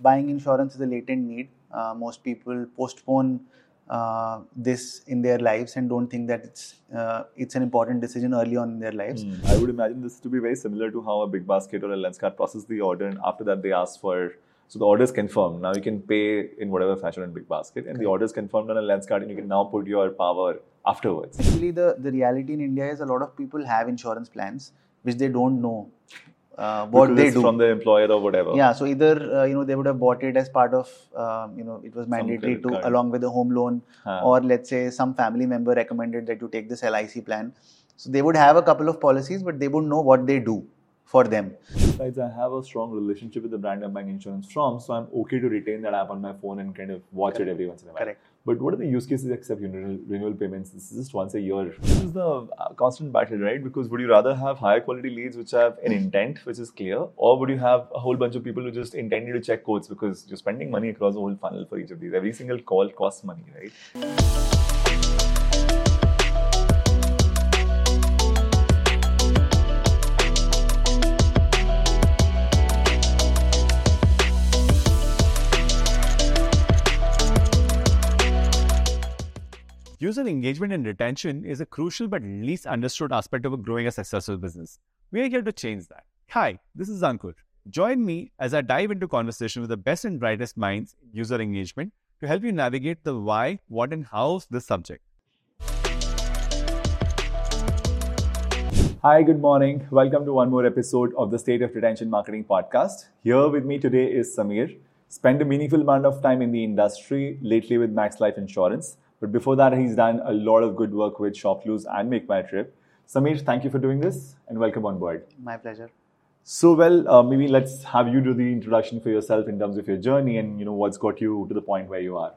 buying insurance is a latent need. Uh, most people postpone uh, this in their lives and don't think that it's uh, it's an important decision early on in their lives. Mm. I would imagine this to be very similar to how a big basket or a Lenskart process the order, and after that they ask for so the order is confirmed. Now you can pay in whatever fashion in big basket, and okay. the order is confirmed on a Lenskart, and you can now put your power afterwards. Actually, the the reality in India is a lot of people have insurance plans which they don't know uh, what because they do from the employer or whatever. Yeah, so either uh, you know they would have bought it as part of um, you know it was mandatory to card. along with the home loan, huh. or let's say some family member recommended that you take this LIC plan. So they would have a couple of policies, but they would know what they do for them. Besides, I have a strong relationship with the brand I'm buying insurance from, so I'm okay to retain that app on my phone and kind of watch Correct. it every once in a while. Correct. But what are the use cases except renewal, renewal payments? This is just once a year. This is the uh, constant battle, right? Because would you rather have higher quality leads which have an intent which is clear, or would you have a whole bunch of people who just intended to check codes because you're spending money across the whole funnel for each of these? Every single call costs money, right? User engagement and retention is a crucial but least understood aspect of growing a successful business. We are here to change that. Hi, this is Ankur. Join me as I dive into conversation with the best and brightest minds in user engagement to help you navigate the why, what, and how of this subject. Hi, good morning. Welcome to one more episode of the State of Retention Marketing podcast. Here with me today is Sameer. Spent a meaningful amount of time in the industry lately with Max Life Insurance. But before that, he's done a lot of good work with Shopclues and Make My Trip. Sameer, thank you for doing this and welcome on board. My pleasure. So, well, uh, maybe let's have you do the introduction for yourself in terms of your journey and you know what's got you to the point where you are.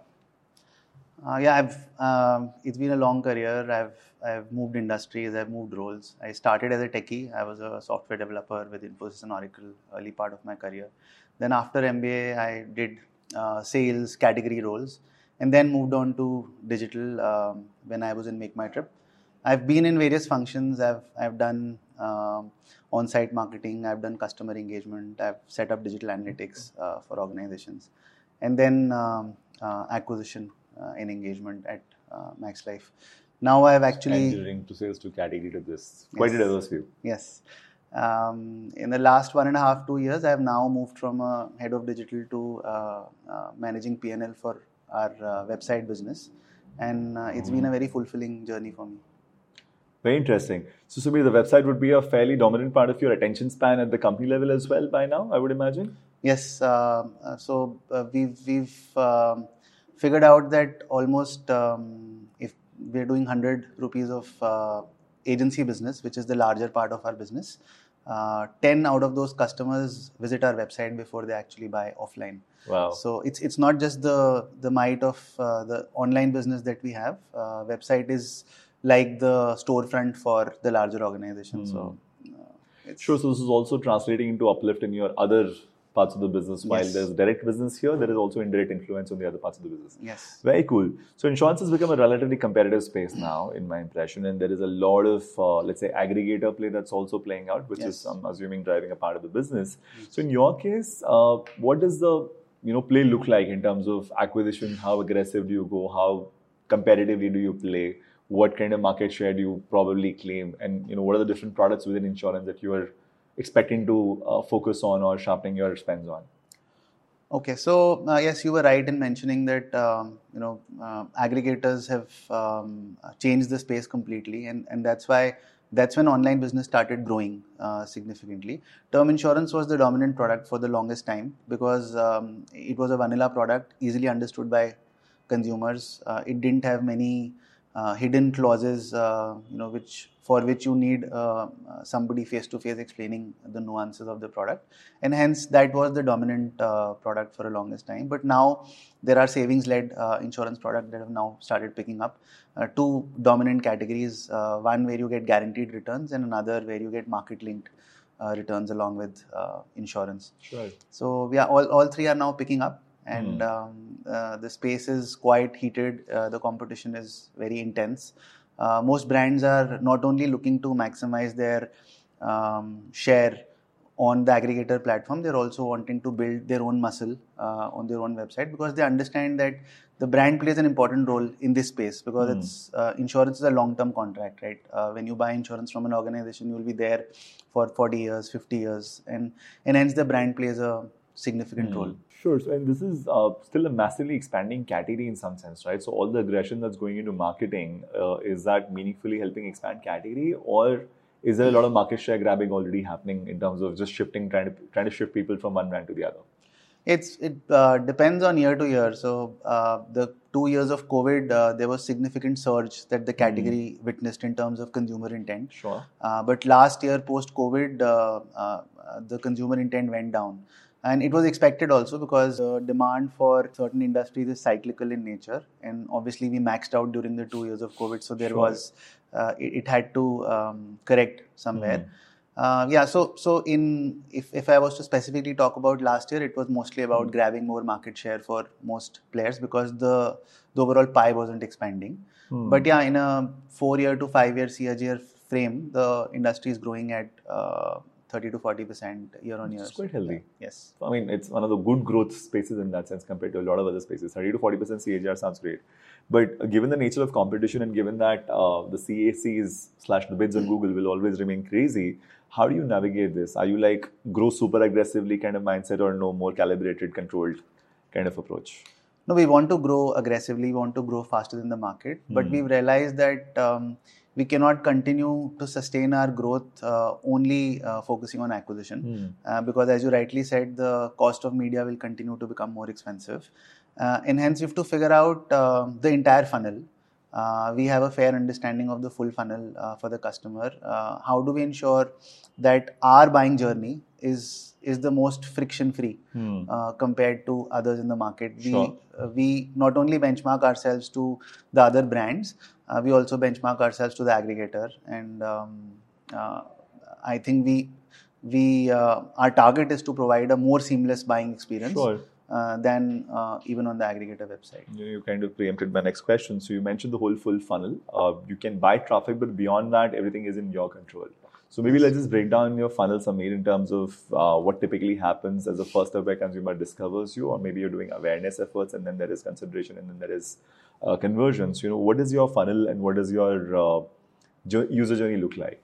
Uh, yeah, I've um, it's been a long career. I've I've moved industries. I've moved roles. I started as a techie. I was a software developer with Infosys and Oracle early part of my career. Then after MBA, I did uh, sales category roles and then moved on to digital um, when I was in Make My Trip. I've been in various functions. I've I've done um, on-site marketing. I've done customer engagement. I've set up digital analytics uh, for organizations, and then um, uh, acquisition uh, and engagement at uh, Max Life. Now I've actually engineering to sales to category to this quite yes, a diverse view. Yes. Um, in the last one and a half two years, I have now moved from a head of digital to uh, uh, managing PNL for our uh, website business, and uh, it's been a very fulfilling journey for me. Very interesting. So, Sameer, the website would be a fairly dominant part of your attention span at the company level as well by now, I would imagine. Yes. Uh, uh so uh, we've we've um, figured out that almost um, if we're doing hundred rupees of uh, agency business, which is the larger part of our business, uh, 10 out of those customers visit our website before they actually buy offline. Wow. So it's it's not just the the might of uh, the online business that we have. Uh, website is like the storefront for the larger organization. Mm. So. Uh, sure. So this is also translating into uplift in your other parts of the business. While yes. there's direct business here, there is also indirect influence on the other parts of the business. Yes. Very cool. So insurance has become a relatively competitive space now, in my impression, and there is a lot of, uh, let's say, aggregator play that's also playing out, which yes. is, I'm assuming, driving a part of the business. So in your case, uh, what does the you know play look like in terms of acquisition? How aggressive do you go? How competitively do you play? What kind of market share do you probably claim? And you know, what are the different products within insurance that you are expecting to uh, focus on or sharpening your spends on? Okay, so uh, yes, you were right in mentioning that um, you know uh, aggregators have um, changed the space completely, and and that's why that's when online business started growing uh, significantly. Term insurance was the dominant product for the longest time because um, it was a vanilla product, easily understood by consumers. Uh, it didn't have many uh, hidden clauses, uh, you know, which for which you need uh, somebody face to face explaining the nuances of the product, and hence that was the dominant product for the longest time. But now there are savings-led insurance products that have now started picking up. two dominant categories: one where you get guaranteed returns, and another where you get market-linked. Uh, returns along with uh, insurance. Sure. So yeah, all, all three are now picking up and mm. um, uh, the space is quite heated. Uh, the competition is very intense. Uh, most brands are not only looking to maximize their um, share on the aggregator platform, they're also wanting to build their own muscle uh, on their own website because they understand that the brand plays an important role in this space because mm. it's uh, insurance is a long-term contract, right? Uh, when you buy insurance from an organization, you will be there for 40 years, 50 years, and and hence the brand plays a significant mm. role. Sure. So, and this is uh, still a massively expanding category in some sense, right? So, all the aggression that's going into marketing uh, is that meaningfully helping expand category, or is there a lot of market share grabbing already happening in terms of just shifting, trying to trying to shift people from one brand to the other? It's it uh, depends on year to year. So uh, the two years of COVID, uh, there was significant surge that the category mm. witnessed in terms of consumer intent. Sure. Uh, but last year, post COVID, uh, uh, the consumer intent went down. And it was expected also because the demand for certain industries is cyclical in nature. And obviously, we maxed out during the two years of COVID. So there sure. was, it, it, had to um, correct somewhere. Mm. Uh, yeah, so so in if, if I was to specifically talk about last year, it was mostly about mm. grabbing more market share for most players because the the overall pie wasn't expanding. Mm. But yeah, in a four year to five year CAGR frame, the industry is growing at uh, 30 to 40 percent year on year. It's quite healthy. Yes. I mean, it's one of the good growth spaces in that sense compared to a lot of other spaces. 30 to 40 percent CAGR sounds great. But given the nature of competition and given that uh, the CACs slash the bids on Google will always remain crazy, how do you navigate this? Are you like grow super aggressively kind of mindset or no more calibrated, controlled kind of approach? No, we want to grow aggressively. We want to grow faster than the market, mm. but hmm. we've realized that um, we cannot continue to sustain our growth uh, only uh, focusing on acquisition mm. uh, because, as you rightly said, the cost of media will continue to become more expensive, uh, and hence you have to figure out uh, the entire funnel uh, we have a fair understanding of the full funnel for the customer. How do we ensure that our buying journey is is the most friction free hmm. Uh, compared to others in the market? Sure. We uh, we not only benchmark ourselves to the other brands, uh, we also benchmark ourselves to the aggregator, and um, I think we we our target is to provide a more seamless buying experience. Sure uh, than uh, even on the aggregator website. You kind of preempted my next question. So you mentioned the whole full funnel. Uh, you can buy traffic, but beyond that, everything is in your control. So maybe let's just break down your funnel Sameer in terms of uh, what typically happens as a first step where consumer discovers you, or maybe you're doing awareness efforts, and then there is consideration, and then there is uh, conversions. You know, what is your funnel, and what does your uh, user journey look like?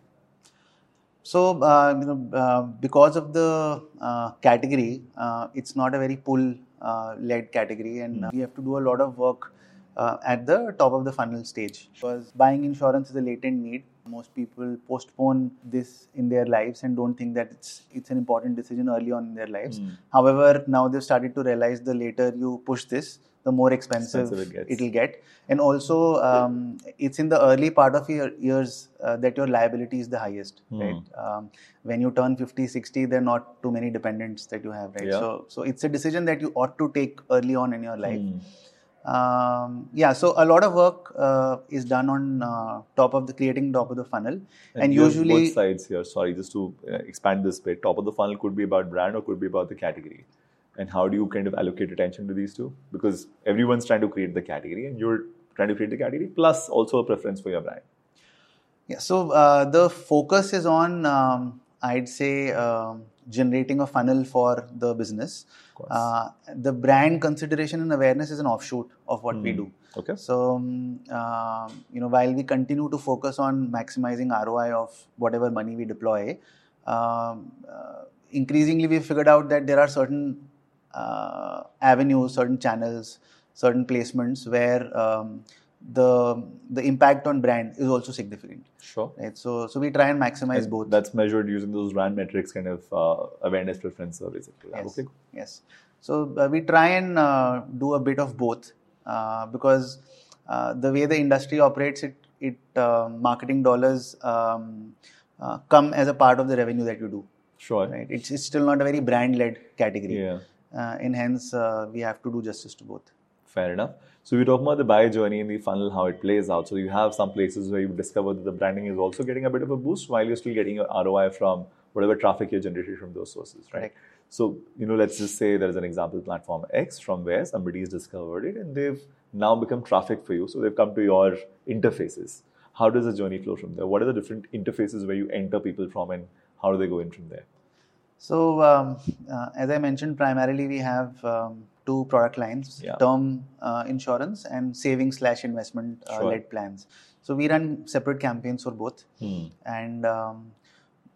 So, uh, you know, uh, because of the uh, category, uh, it's not a very pull-led uh, category, and mm. we have to do a lot of work uh, at the top of the funnel stage. Because buying insurance is a latent need. Most people postpone this in their lives and don't think that it's it's an important decision early on in their lives. Mm. However, now they've started to realize the later you push this, the more expensive, expensive it will get. And also, um, it's in the early part of your years uh, that your liability is the highest, mm. right? Um, when you turn 50, 60, there are not too many dependents that you have, right? Yeah. So, so it's a decision that you ought to take early on in your life. Mm. Um, yeah, so a lot of work uh, is done on uh, top of the creating top of the funnel, and, and usually both sides here. Sorry, just to uh, expand this bit, top of the funnel could be about brand or could be about the category and how do you kind of allocate attention to these two? Because everyone's trying to create the category, and you're trying to create the category plus also a preference for your brand. Yeah. So uh, the focus is on, um, I'd say, uh, generating a funnel for the business. Uh, the brand consideration and awareness is an offshoot of what mm. we hmm. do. Okay. So, um, you know, while we continue to focus on maximizing ROI of whatever money we deploy, um, uh, increasingly we've figured out that there are certain uh, avenues, certain channels, certain placements where um, the the impact on brand is also significant. Sure. Right. So so we try and maximize and both. That's measured using those brand metrics, kind of uh, awareness preference surveys. Yes. Okay. Yes. So uh, we try and uh, do a bit of both uh, because uh, the way the industry operates, it it uh, marketing dollars um, come as a part of the revenue that you do. Sure. Right. It's, it's still not a very brand led category. Yeah uh, and hence uh, we have to do justice to both. Fair enough. So we talk about the buyer journey and the funnel, how it plays out. So you have some places where you discover that the branding is also getting a bit of a boost while you're still getting your ROI from whatever traffic you're generating from those sources, right? right? So, you know, let's just say there is an example platform X from where somebody has discovered it and they've now become traffic for you. So they've come to your interfaces. How does the journey flow from there? What are the different interfaces where you enter people from and how do they go in from there? So, um, uh, as I mentioned, primarily we have um, two product lines: Yeah. term uh, insurance and savings slash investment uh, Sure. led plans. So we run separate campaigns for both, Hmm. and um,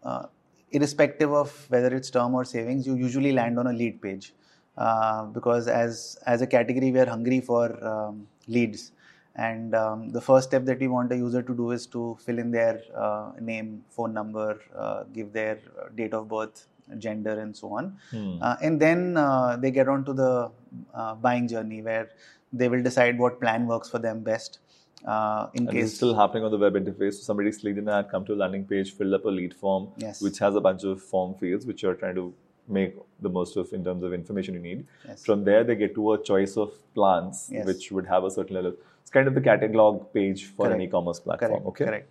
uh, irrespective of whether it's term or savings, you usually land on a lead page uh, because as as a category we are hungry for um, leads. And um, the first step that we want a user to do is to fill in their uh, name, phone number, uh, give their uh, date of birth, gender, and so on. Hmm. Uh, and then uh, they get on to the uh, buying journey where they will decide what plan works for them best. Uh, in And case still happening on the web interface. So somebody clicked in ad, come to a landing page, filled up a lead form, Yes. which has a bunch of form fields which you're trying to make the most of in terms of information you need. Yes. From there, they get to a choice of plans, Yes. which would have a certain level. It's kind of the catalog page for an e-commerce platform. correct, okay. correct.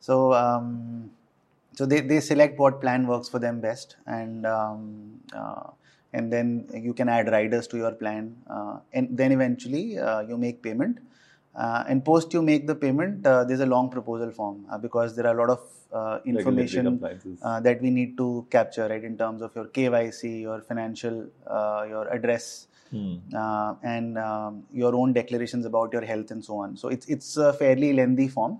So um, so they, they select what plan works for them best, and um, uh, and then you can add riders to your plan, uh, and then eventually uh, you make payment. Uh, and post you make the payment, uh, there's a long proposal form uh, because there are a lot of uh, information uh, that we need to capture, right, in terms of your KYC, your financial, uh, your address, Hmm. uh, and um, your own declarations about your health and so on. So it's it's a fairly lengthy form.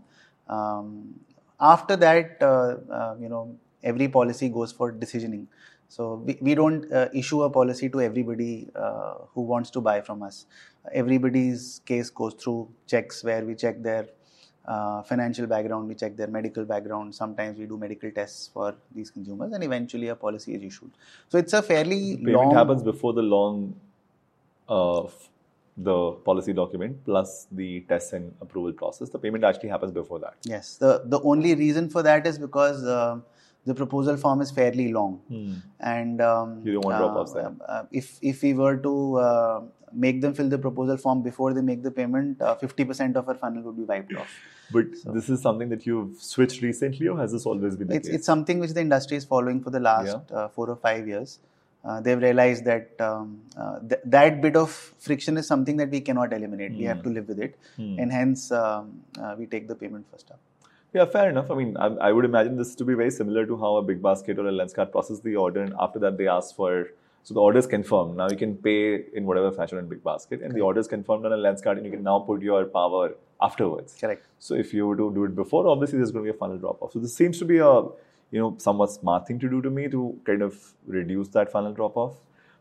Um, after that, uh, uh, you know, every policy goes for decisioning. So we, we don't uh, issue a policy to everybody uh, who wants to buy from us. Everybody's case goes through checks where we check their uh, financial background, we check their medical background. Sometimes we do medical tests for these consumers, and eventually a policy is issued. So it's a fairly Payment long. happens before the long, uh, the policy document plus the test and approval process. The payment actually happens before that. Yes, the the only reason for that is because uh, the proposal form is fairly long, and um, You don't want drop-offs there. uh, if if we were to uh, make them fill the proposal form before they make the payment, fifty percent of our funnel would be wiped off. But this is something that you've switched recently, or has this always been the It's case? it's something which the industry is following for the last uh, four or five years. Uh, they've realized that um, uh, th- that bit of friction is something that we cannot eliminate. We have to live with it, and hence um, uh, we take the payment first up. Yeah, fair enough. I mean, I, I would imagine this to be very similar to how a big basket or a Lenskart process the order, and after that they ask for. So the order is confirmed. Now you can pay in whatever fashion in big basket, and the order is confirmed on a Lenskart, and you can now put your power afterwards. Correct. So if you were to do it before, obviously there's going to be a funnel drop off. So this seems to be a you know somewhat smart thing to do to me to kind of reduce that funnel drop off.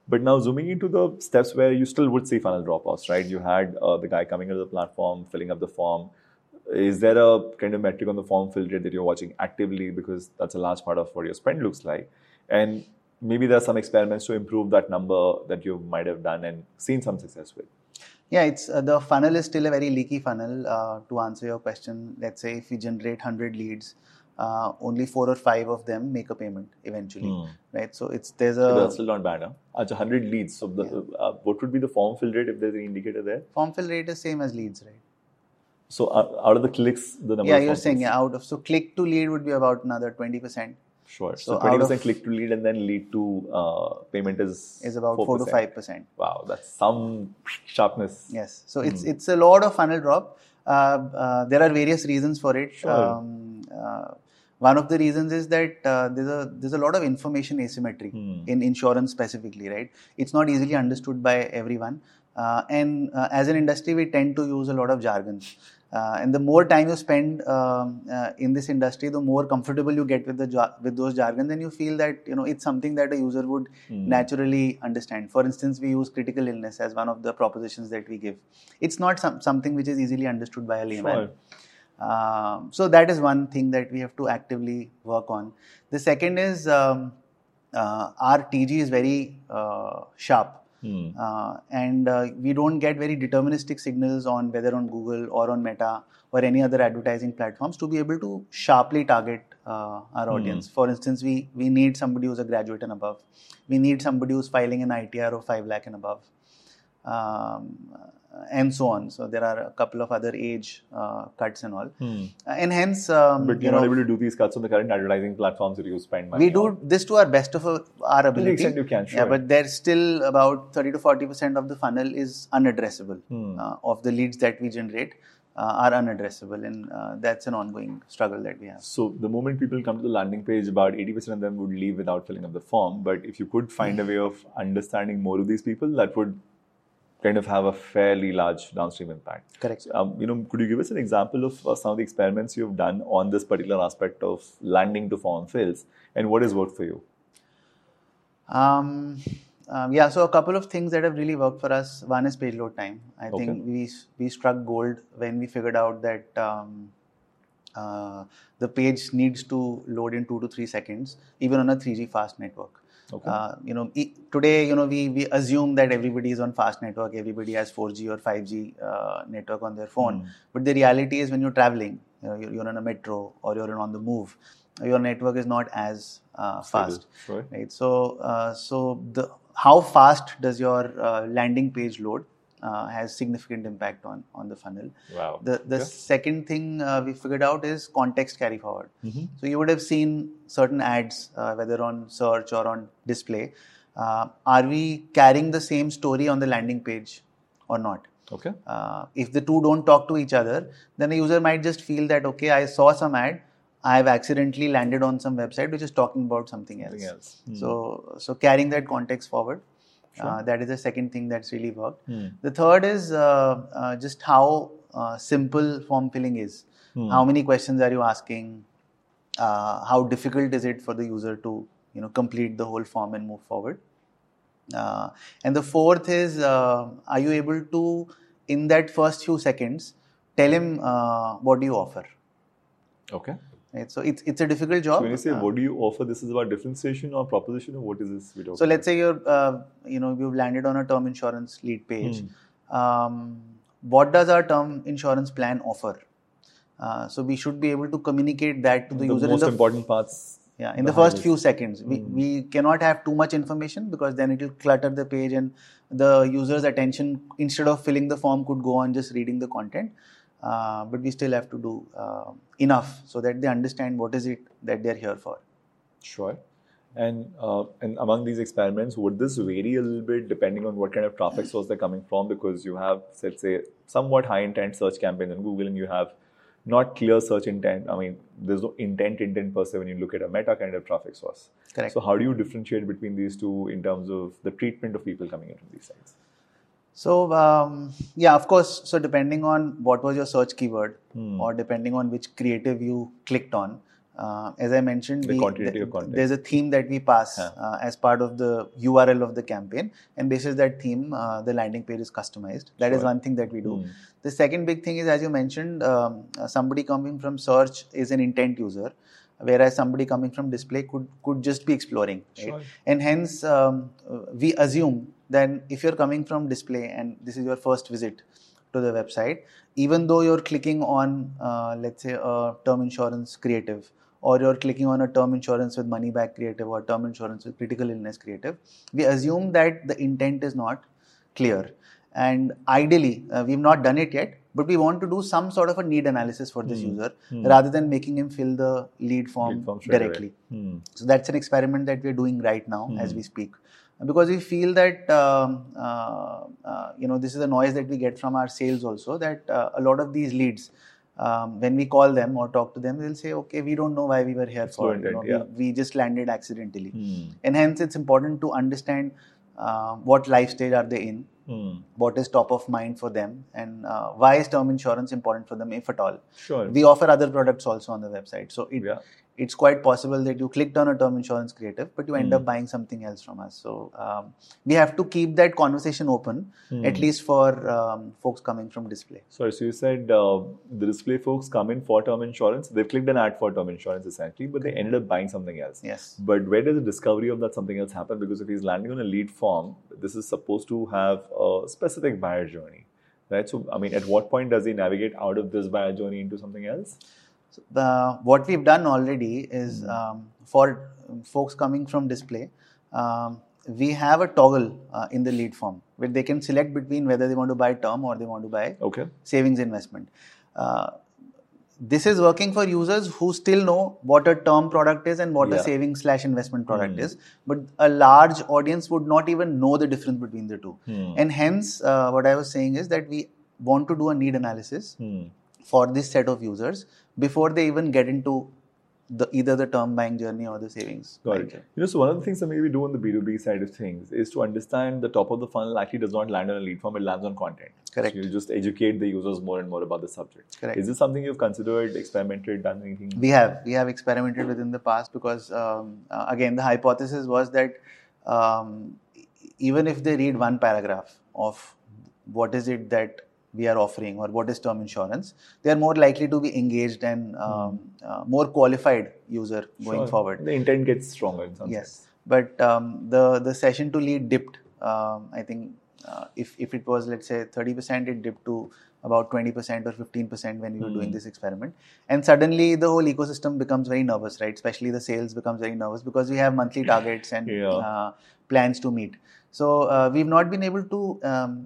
But now zooming into the steps where you still would see funnel drop offs, right? You had uh, the guy coming into the platform, filling up the form. Is there a kind of metric on the form fill rate that you're watching actively because that's a large part of what your spend looks like? And maybe there are some experiments to improve that number that you might have done and seen some success with. Yeah, it's uh, the funnel is still a very leaky funnel. Uh, to answer your question, let's say if we generate 100 leads, uh, only four or five of them make a payment eventually, Hmm. right? So it's there's a that's still not bad, huh? Achha, 100 leads. So the, uh, what would be the form fill rate if there's an indicator there? form fill rate is same as leads, right? So uh, out of the clicks, the number yeah, of you're saying yeah, out of so click to lead would be about another 20 percent Sure. So So, 20% of- click to lead and then lead to uh, payment is is about four to 4%. five percent. Wow, that's some sharpness. Yes, so Hmm. it's it's a lot of funnel drop. Uh, uh, there are various reasons for it. Sure. Um, uh, one of the reasons is that uh, there's a there's a lot of information asymmetry Hmm. in insurance specifically, right? It's not easily understood by everyone, uh, and uh, as an industry, we tend to use a lot of jargon. Uh, and the more time you spend um, uh, in this industry, the more comfortable you get with the jar- with those jargons, and you feel that you know it's something that a user would Hmm. naturally understand. For instance, we use critical illness as one of the propositions that we give. It's not some, something which is easily understood by a layman. Sure. Um, so that is one thing that we have to actively work on. The second is um, uh, our TG is very uh, sharp. Hmm. Uh, and uh, we don't get very deterministic signals on whether on Google or on Meta or any other advertising platforms to be able to sharply target uh, our audience. For instance, we we need somebody who's a graduate and above. We need somebody who's filing an ITR of five lakh and above, um, and so on. So there are a couple of other age uh, cuts and all, Hmm. and hence um, But you you're not know, able to do these cuts on the current advertising platforms that you spend money we do on. this to our best of our, ability. extent you can, Yeah, but there's still about 30 to 40 percent of the funnel is unaddressable Hmm. uh, of the leads that we generate. uh, are unaddressable, and uh, that's an ongoing struggle that we have. So the moment people come to the landing page, about 80% of them would leave without filling up the form. But if you could find a way of understanding more of these people, that would kind of have a fairly large downstream impact. Correct. Um, you know, could you give us an example of uh, some of the experiments you've done on this particular aspect of landing to form fills, and what has worked for you? Um, um, yeah, so a couple of things that have really worked for us. One is page load time. I Okay. think we we struck gold when we figured out that um, uh, the page needs to load in two to three seconds, even on a 3G fast network. Okay. Uh, you know, e- today, you know, we, we assume that everybody is on fast network, everybody has 4G or 5G uh, network on their phone. But the reality is, when you're traveling, you know, you're, you're on a metro or you're on the move, your network is not as uh, fast Sure. right so uh, so the how fast does your uh, landing page load uh, has significant impact on on the funnel Wow. the the Okay. second thing uh, we figured out is context carry forward Mhm. so you would have seen certain ads uh, whether on search or on display uh, are we carrying the same story on the landing page or not Okay. uh, if the two don't talk to each other, then a user might just feel that okay, I saw some ad, I have accidentally landed on some website which is talking about something else. Something else. Hmm. So, so carrying that context forward, Sure. uh, that is the second thing that's really worked. Hmm. The third is uh, uh, just how uh, simple form filling is. Hmm. How many questions are you asking? Uh, how difficult is it for the user to you know complete the whole form and move forward? Uh, and the fourth is, uh, are you able to, in that first few seconds, tell him uh, what do you offer? Okay. Right? So it's it's a difficult job. So when you say Uh, what do you offer, this is about differentiation or proposition, or what is this we so let's say you're, uh, you know, you've landed on a term insurance lead page. Hmm. Um, what does our term insurance plan offer? Uh, so we should be able to communicate that to the, the user most in the important parts. Yeah, in the first few seconds. We, Hmm. we cannot have too much information because then it will clutter the page and the user's attention, instead of filling the form, could go on just reading the content. Uh, but we still have to do uh, enough so that they understand what is it that they're here for. Sure. And uh, and among these experiments, would this vary a little bit depending on what kind of traffic source they're coming from? Because you have, let's say, somewhat high intent search campaigns on Google, and you have not clear search intent. I mean, there's no intent intent per se when you look at a meta kind of traffic source. Correct. So how do you differentiate between these two in terms of the treatment of people coming in from these sites? So um, yeah, of course. So depending on what was your search keyword, Hmm. or depending on which creative you clicked on, uh, as I mentioned, The we, content. there's a theme that we pass uh, as part of the URL of the campaign, and this is that theme. Uh, the landing page is customized. That is Sure. one thing that we do. Hmm. The second big thing is, as you mentioned, um, uh, somebody coming from search is an intent user, whereas somebody coming from display could could just be exploring. Right? Sure. And hence, um, uh, we assume that if you're coming from display and this is your first visit to the website, even though you're clicking on, uh, let's say, a term insurance creative, or you're clicking on a term insurance with money back creative or term insurance with critical illness creative, we assume that the intent is not clear. And ideally, uh, we've not done it yet, but we want to do some sort of a need analysis for this user rather than making him fill the lead form, Lead form directly. Hmm. So that's an experiment that we're doing right now as we speak, because we feel that um, uh, uh, you know this is the noise that we get from our sales also that uh, a lot of these leads. Um, when we call them or talk to them, they'll say, "Okay, we don't know why we were here for. You know, yeah. we, we just landed accidentally, Hmm. and hence it's important to understand uh, what life stage are they in, Hmm. what is top of mind for them, and uh, why is term insurance important for them, if at all. Sure. We offer other products also on the website, so it, Yeah. It's quite possible that you clicked on a term insurance creative, but you end Hmm. up buying something else from us. So um, we have to keep that conversation open, Hmm. at least for um, folks coming from display. Sorry, so you said uh, the display folks come in for term insurance. They've clicked an ad for term insurance essentially, but they ended up buying something else. Yes. But where does the discovery of that something else happen? Because if he's landing on a lead form, this is supposed to have a specific buyer journey, right? So, I mean, at what point does he navigate out of this buyer journey into something else? So, uh, what we've done already is Hmm. um, for folks coming from display, um, we have a toggle uh, in the lead form where they can select between whether they want to buy term or they want to buy Okay. savings investment. Uh, this is working for users who still know what a term product is and what Yeah. a savings slash investment product Hmm. is, but a large audience would not even know the difference between the two. Hmm. And hence, uh, what I was saying is that we want to do a need analysis Hmm. For this set of users before they even get into the either the term buying journey or the savings. Got it. journey. You know, so one of the things that maybe we do on the B2B side of things is to understand the top of the funnel actually does not land on a lead form, it lands on content. Correct. So you just educate the users more and more about the subject. Correct. Is this something you've considered, experimented, done anything? We have we have experimented with in the past because um, uh, again the hypothesis was that um, even if they read one paragraph of what is it that we are offering or what is term insurance, they are more likely to be engaged and um, uh, more qualified user going Sure. forward. The intent gets stronger in some Yes, but um, the the session to lead dipped. Um, I think uh, if if it was let's say thirty percent, it dipped to about twenty percent or fifteen percent when we were doing Hmm. this experiment. And suddenly the whole ecosystem becomes very nervous, right? Especially the sales becomes very nervous because we have monthly targets and Yeah. uh, plans to meet. So uh, we've not been able to um,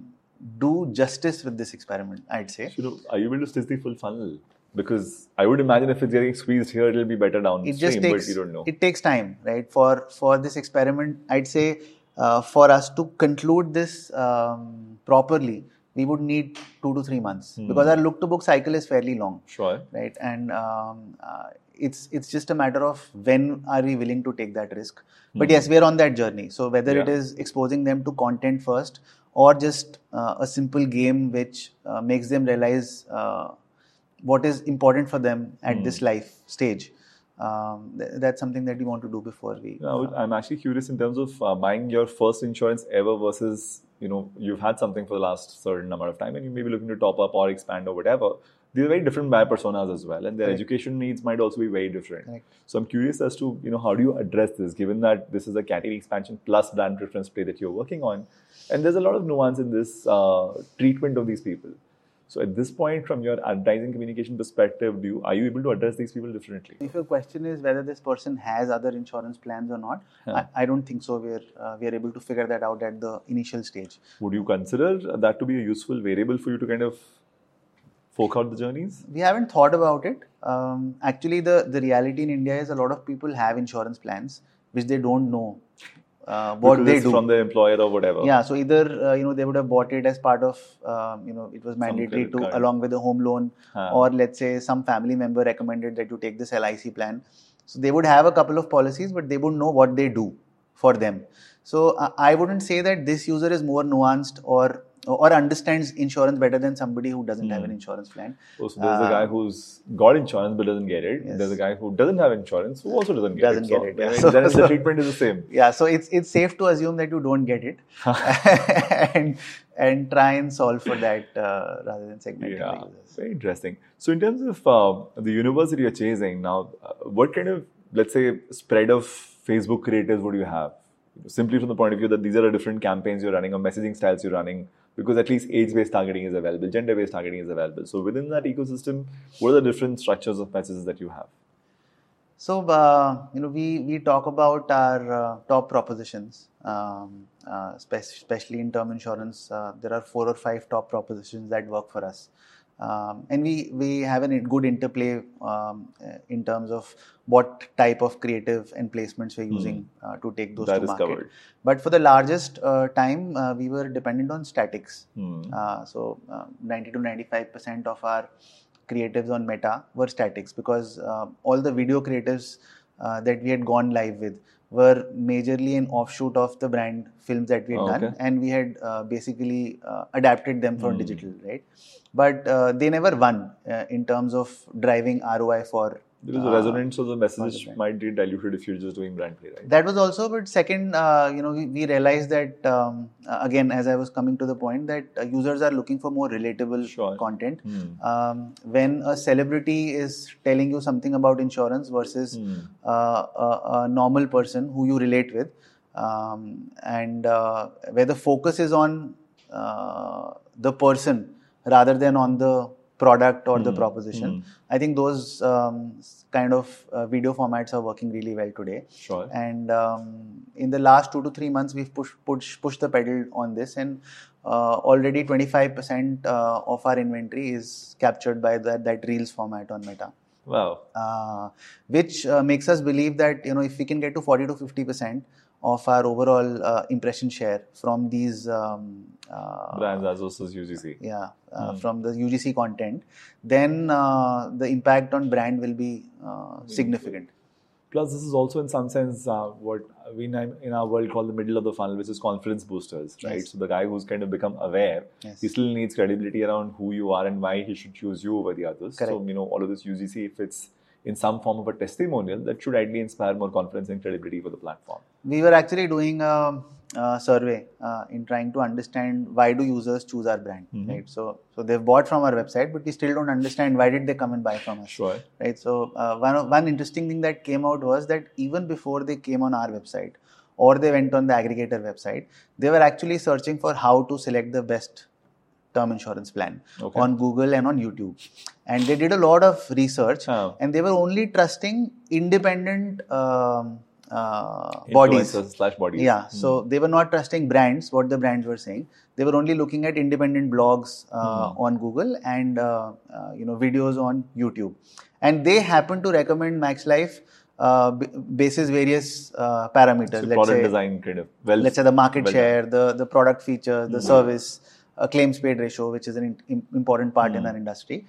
do justice with this experiment. I'd say. You know, are you able to stitch the full funnel? Because I would imagine if it's getting squeezed here, it'll be better it downstream, just takes but you don't know. it takes time right for for this experiment i'd say uh, for us to conclude this um, properly we would need two to three months Hmm. because our look to book cycle is fairly long sure. right and um, uh, it's it's just a matter of when are we willing to take that risk but Hmm. yes we are on that journey so whether it Yeah. is exposing them to content first or just uh, a simple game which uh, makes them realize uh, what is important for them at Hmm. this life stage um, th- that's something that we want to do before we I'm actually curious in terms of uh, buying your first insurance ever versus you know you've had something for the last certain amount of time and you may be looking to top up or expand or whatever. These are very different buyer personas as well, and their Correct. education needs might also be very different. Correct. So I'm curious as to you know how do you address this, given that this is a category expansion plus brand preference play that you're working on, and there's a lot of nuance in this uh, treatment of these people. So at this point, from your advertising communication perspective, do you are you able to address these people differently? if your question is whether this person has other insurance plans or not I, I don't think so we're uh, we're able to figure that out at the initial stage Would you consider that to be a useful variable for you to kind of fork out the journeys? we haven't thought about it um, actually the the reality in india is a lot of people have insurance plans which they don't know uh, what Because they do from the employer or whatever. yeah so either uh, you know they would have bought it as part of um, you know it was mandatory to card. along with the home loan Huh. or let's say some family member recommended that you take this lic plan so they would have a couple of policies but they wouldn't know what they do for them so uh, i wouldn't say that this user is more nuanced or or understands insurance better than somebody who doesn't have an insurance plan Oh, so there's a Uh, guy who's got insurance but doesn't get it. Yes. There's a guy who doesn't have insurance who also doesn't get Doesn't it. get so, it, yeah. then- So- the treatment is the same. yeah so it's it's safe to assume that you don't get it and and try and solve for that uh, rather than segmenting Yeah, the users very interesting. So, in terms of uh, the universe that you're chasing now, uh, what kind of, let's say, spread of Facebook creators would you have? Simply from the point of view that these are the different campaigns you're running or messaging styles you're running, because at least age-based targeting is available, gender-based targeting is available. So, within that ecosystem, what are the different structures of messages that you have? So, uh, you know, we, we talk about our uh, top propositions, um, uh, spe- especially in term insurance. Uh, there are four or five top propositions that work for us. Um, and we, we have a good interplay um, uh, in terms of what type of creative and placements we're using uh, to take those That to market. covered. But for the largest uh, time, uh, we were dependent on statics. Hmm. Uh, so uh, 90 to 95 percent of our creatives on Meta were statics because uh, all the video creatives uh, that we had gone live with were majorly an offshoot of the brand films that we had Oh, done, and we had uh, basically uh, adapted them for Hmm. digital, right? But uh, they never won uh, in terms of driving ROI for. There is a uh, resonance of the message might get diluted if you're just doing brand play, right? that was also, but second, uh, you know, we, we realized that um, uh, again, as I was coming to the point, that uh, users are looking for more relatable Sure. content. Hmm. Um, when a celebrity is telling you something about insurance versus uh, a, a normal person who you relate with, um, and uh, where the focus is on uh, the person rather than on the product or the Hmm. proposition. Hmm. I think those um, kind of uh, video formats are working really well today. Sure. And um, in the last two to three months, we've pushed push, pushed the pedal on this, and uh, already 25% uh, of our inventory is captured by that, that Reels format on Meta, Wow. uh, which uh, makes us believe that you know if we can get to 40 to 50% of our overall uh, impression share from these um, uh, brands as as UGC. Yeah, uh, mm. from the UGC content, then uh, the impact on brand will be uh, significant. Plus, this is also in some sense uh, what we in our world call the middle of the funnel, which is confidence boosters, right? Yes. So the guy who's kind of become aware, yes. he still needs credibility around who you are and why he should choose you over the others. Correct. So you know all of this UGC, if it's in some form of a testimonial, that should ideally inspire more confidence and credibility for the platform. We were actually doing. a, uh, survey uh, in trying to understand why do users choose our brand mm-hmm. right so so they've bought from our website but we still don't understand why did they come and buy from us sure right so uh, one one interesting thing that came out was that even before they came on our website or they went on the aggregator website they were actually searching for how to select the best term insurance plan okay. on google and on youtube and they did a lot of research oh. and they were only trusting independent um, uh, bodies slash bodies. Yeah, mm. so they were not trusting brands. What the brands were saying, they were only looking at independent blogs uh, mm. on Google and uh, uh, you know videos on YouTube, and they happen to recommend Max Life. Uh, basis various uh, parameters. So let's say, design kind of. Well, let's say the market well share, the the product feature, the mm. service, claims paid ratio, which is an in, important part in hmm. our industry.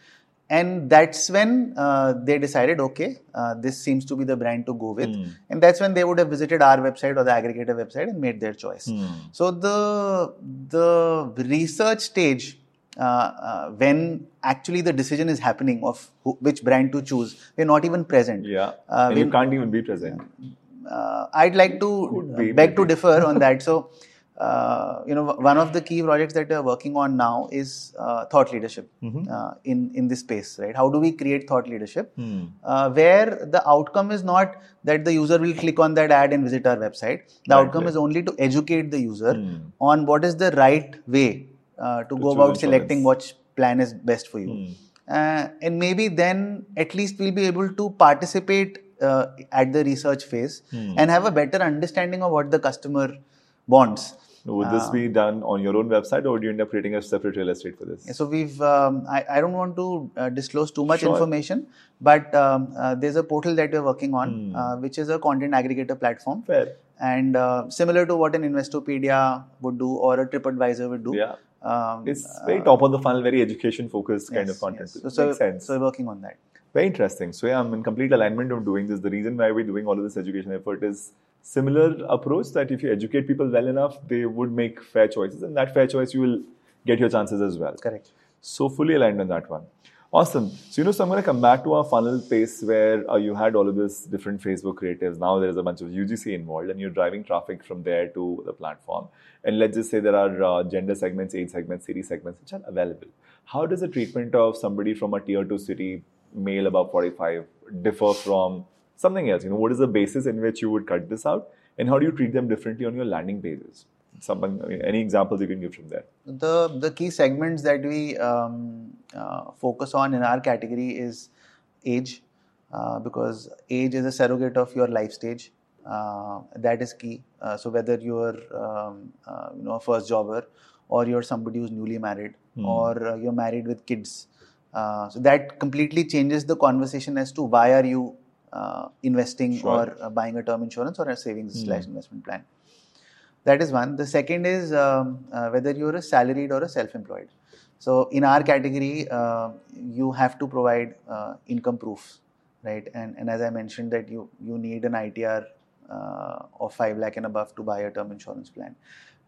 And that's when uh, they decided okay uh, this seems to be the brand to go with. Mm. and that's when they would have visited our website or the aggregator website and made their choice. Mm. so the the research stage uh, uh, when actually the decision is happening of who, which brand to choose we're not even present. Yeah. Uh, and you can't even be present. Uh, i'd like to be, beg to differ on that. So uh, you know, one of the key projects that we are working on now is uh, thought leadership mm-hmm. uh, in in this space, right? How do we create thought leadership mm. where the outcome is not that the user will click on that ad and visit our website. The right, outcome right. is only to educate the user mm. on what is the right way uh, to, to, go about selecting which plan is best for you, mm. and maybe then at least we'll be able to participate at the research phase hmm. and have a better understanding of what the customer wants would this be done on your own website, or would you end up creating a separate real estate for this? So we've. Um, I, I don't want to uh, disclose too much sure. information, but um, uh, there's a portal that we're working on, hmm. uh, which is a content aggregator platform. Fair. And uh, similar to what an Investopedia would do or a TripAdvisor would do. Yeah. Um, it's very top of the funnel, very education focused kind of content. Yes. So, so, Makes sense. So we're working on that. Very interesting. So yeah, I'm in complete alignment of doing this. The reason why we're doing all of this education effort is similar approach that if you educate people well enough, they would make fair choices, and that fair choice you will get your chances as well. Correct. So fully aligned on that one. Awesome. So you know, so I'm going to come back to our funnel pace where uh, you had all of this different Facebook creatives. Now there is a bunch of UGC involved, and you're driving traffic from there to the platform. And let's just say there are uh, gender segments, age segments, city segments which are available. How does the treatment of somebody from a tier two city, male above 45, differ from something else. You know, what is the basis in which you would cut this out, and how do you treat them differently on your landing pages? Someone, I mean, any examples you can give from there? The the key segments that we um, uh, focus on in our category is age, uh, because age is a surrogate of your life stage. Uh, that is key. Uh, so whether you're um, uh, you know a first jobber, or you're somebody who's newly married, mm. or uh, you're married with kids, so that completely changes the conversation as to why are you uh, investing sure. or uh, buying a term insurance or a savings mm. slash investment plan. That is one. The second is um, uh, whether you're a salaried or a self-employed. So in our category, uh, you have to provide uh, income proof, right? And and as I mentioned that you you need an ITR uh, of five lakh and above to buy a term insurance plan.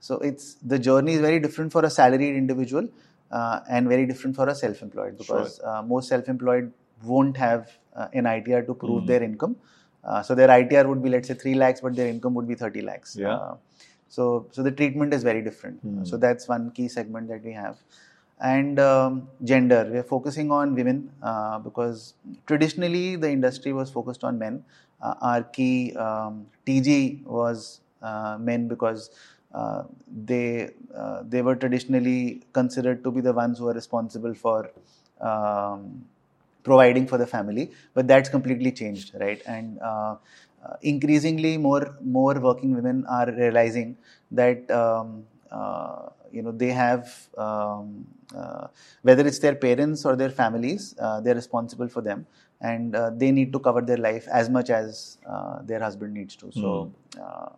So it's the journey is very different for a salaried individual and very different for a self-employed because sure. most self-employed won't have uh, an ITR to prove mm. their income. Uh, so their ITR would be let's say three lakhs, but their income would be thirty lakhs. Yeah. Uh, so so the treatment is very different. Mm. So that's one key segment that we have. And um, gender, we are focusing on women uh, because traditionally the industry was focused on men. Uh, our key um, TG was uh, men because they they were traditionally considered to be the ones who are responsible for um, providing for the family but that's completely changed right and uh, uh, increasingly more more working women are realizing that um, uh, you know they have um, uh, whether it's their parents or their families uh, they're responsible for them and uh, they need to cover their life as much as their husband needs to so mm.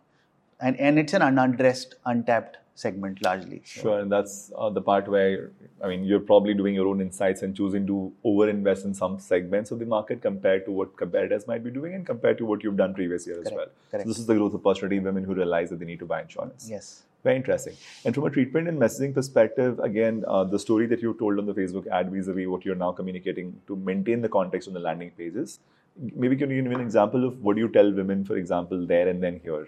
and and it's an unaddressed, untapped segment largely. Sure, and that's uh, the part where I mean you're probably doing your own insights and choosing to over-invest in some segments of the market compared to what competitors might be doing and compared to what you've done previous year Correct. as well. Correct. So this is the growth opportunity women who realize that they need to buy insurance. Yes. Very interesting. And from a treatment and messaging perspective, again, uh, the story that you told on the Facebook ad vis-a-vis what you're now communicating to maintain the context on the landing pages. Maybe can you give me an example of what do you tell women, for example, there and then here?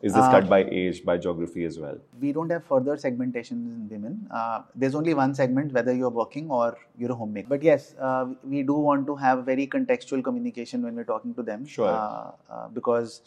Is this uh, cut by age, by geography as well? We don't have further segmentation in women. Uh, there's only one segment, whether you're working or you're a homemaker. But yes, uh, we do want to have very contextual communication when we're talking to them. Sure. Uh, uh, because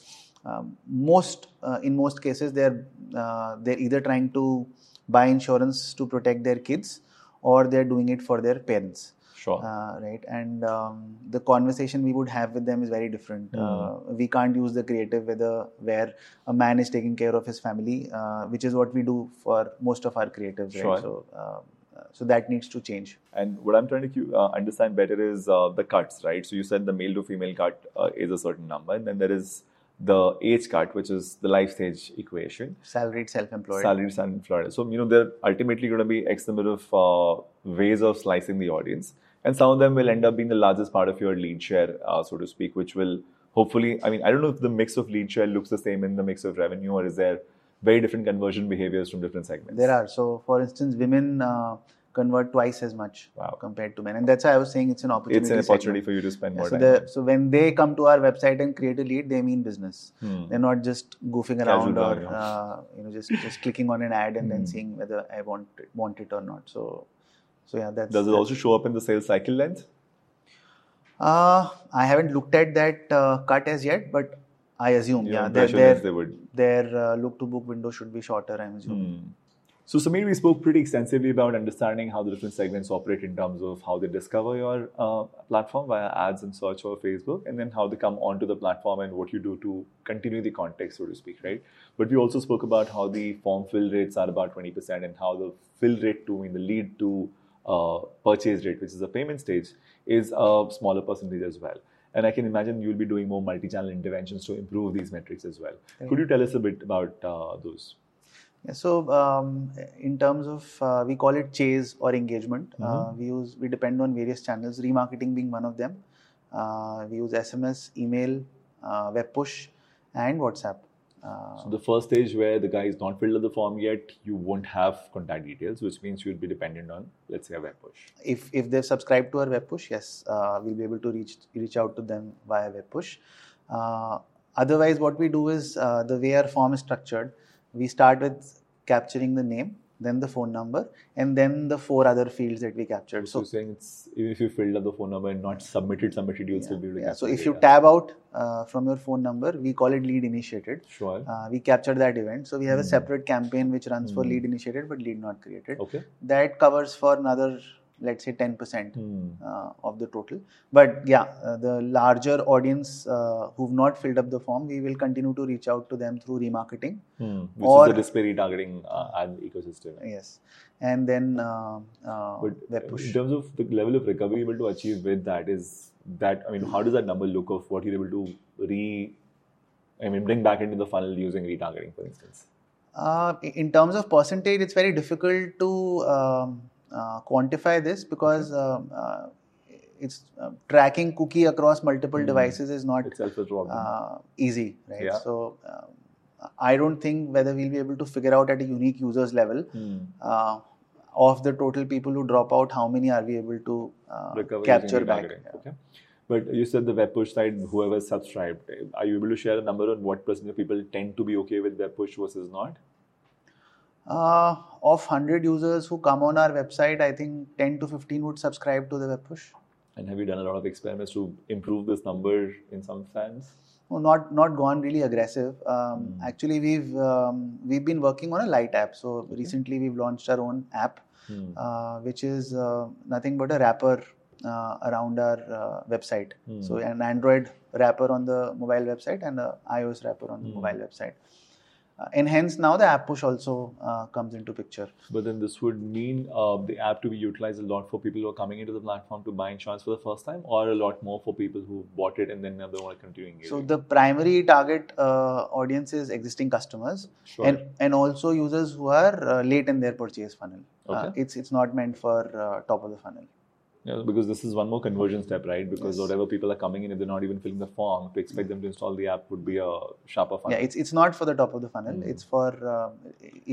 um, most, uh, in most cases, they're they're either trying to buy insurance to protect their kids, or they're doing it for their parents. Sure. Uh, right. And um, the conversation we would have with them is very different. Mm. Uh, we can't use the creative whether where a man is taking care of his family, uh, which is what we do for most of our creatives. Sure. Right? So, uh, so that needs to change. And what I'm trying to uh, understand better is uh, the cuts, right? So you said the male to female cut is a certain number, and then there is the age cut, which is the life stage equation. Salaried, self-employed. Salaried, self-employed. So you know there are ultimately going to be X number of ways of slicing the audience and some of them will end up being the largest part of your lead share, uh, so to speak, which will hopefully, I mean, I don't know if the mix of lead share looks the same in the mix of revenue, or is there very different conversion behaviors from different segments? There are. So, for instance, women uh, convert twice as much wow. compared to men, and that's why I was saying it's an opportunity. It's an opportunity segment. for you to spend more so time. The, so when they come to our website and create a lead, they mean business. Hmm. They're not just goofing around or uh, you know just just clicking on an ad and hmm. then seeing whether I want it, want it or not. So, so yeah, that's. Does it that's, also show up in the sales cycle length? Uh, I haven't looked at that uh, cut as yet, but I assume yeah, yeah their their, their uh, look to book window should be shorter. I'm assuming. Hmm. So Sameer, we spoke pretty extensively about understanding how the different segments operate in terms of how they discover your uh, platform via ads and search or Facebook, and then how they come onto the platform and what you do to continue the context, so to speak, right? But we also spoke about how the form fill rates are about 20% and how the fill rate to mean the lead to uh, purchase rate, which is the payment stage, is a smaller percentage as well. And I can imagine you'll be doing more multi-channel interventions to improve these metrics as well. Could you tell us a bit about uh, those? Yeah, so um, in terms of uh, we call it chase or engagement. Uh, mm-hmm. we use we depend on various channels, remarketing being one of them. Uh, we use SMS, email, uh, web push, and WhatsApp. Uh, so the first stage where the guy is not filled out the form yet, you won't have contact details, which means you'll be dependent on, let's say, a web push. If if they've subscribed to our web push, yes, uh, we'll be able to reach reach out to them via web push. Uh, otherwise, what we do is uh, the way our form is structured. We start with capturing the name, then the phone number, and then the four other fields that we captured. So, so saying it's even if you filled up the phone number and not submitted, submitted, you'll yeah, still be able to. Yeah. So if you tab out uh, from your phone number, we call it lead initiated. Sure. Uh, we capture that event. So we have mm. a hmm. separate campaign which runs mm. for hmm. lead initiated but lead not created. Okay. That covers for another let's say 10% mm. uh, of the total. But yeah, uh, the larger audience uh, who've not filled up the form, we will continue to reach out to them through remarketing. Mm. Which or, is the display retargeting uh, ad ecosystem. Yes. And then uh, uh, but In terms of the level of recovery you're able to achieve with that is that, I mean, how does that number look of what you're able to re, I mean, bring back into the funnel using retargeting, for instance? in terms of percentage, it's very difficult to um, quantify this because uh, uh, it's tracking cookie across multiple mm. devices is not easy, right? Yeah. So I don't think whether we'll be able to figure out at a unique users level mm. of the total people who drop out, how many are we able to capture back? Yeah. Okay. But you said the web push side, whoever subscribed, are you able to share a number on what percentage of people tend to be okay with web push versus not? Uh, of 100 users who come on our website, I think 10 to 15 would subscribe to the web push. And have you done a lot of experiments to improve this number in some fans? No, not not gone really aggressive. Um, mm. Actually, we've um, we've been working on a light app. So okay. recently, we've launched our own app, mm. uh, which is uh, nothing but a wrapper uh, around our uh, website. Mm. So an Android wrapper on the mobile website and an iOS wrapper on the mobile website. Uh, and hence now the app push also uh, comes into picture. But then this would mean uh, the app to be utilized a lot for people who are coming into the platform to buy insurance for the first time, or a lot more for people who bought it and then they want to continue engaging. So the primary target uh, audience is existing customers Sure. and and also users who are uh, late in their purchase funnel. Uh, Okay. it's it's not meant for uh, top of the funnel. Yeah, because this is one more conversion step, right? Because Yes. whatever people are coming in, if they're not even filling the form, to expect them to install the app would be a sharper funnel. Yeah, it's it's not for the top of the funnel. Mm. It's for uh,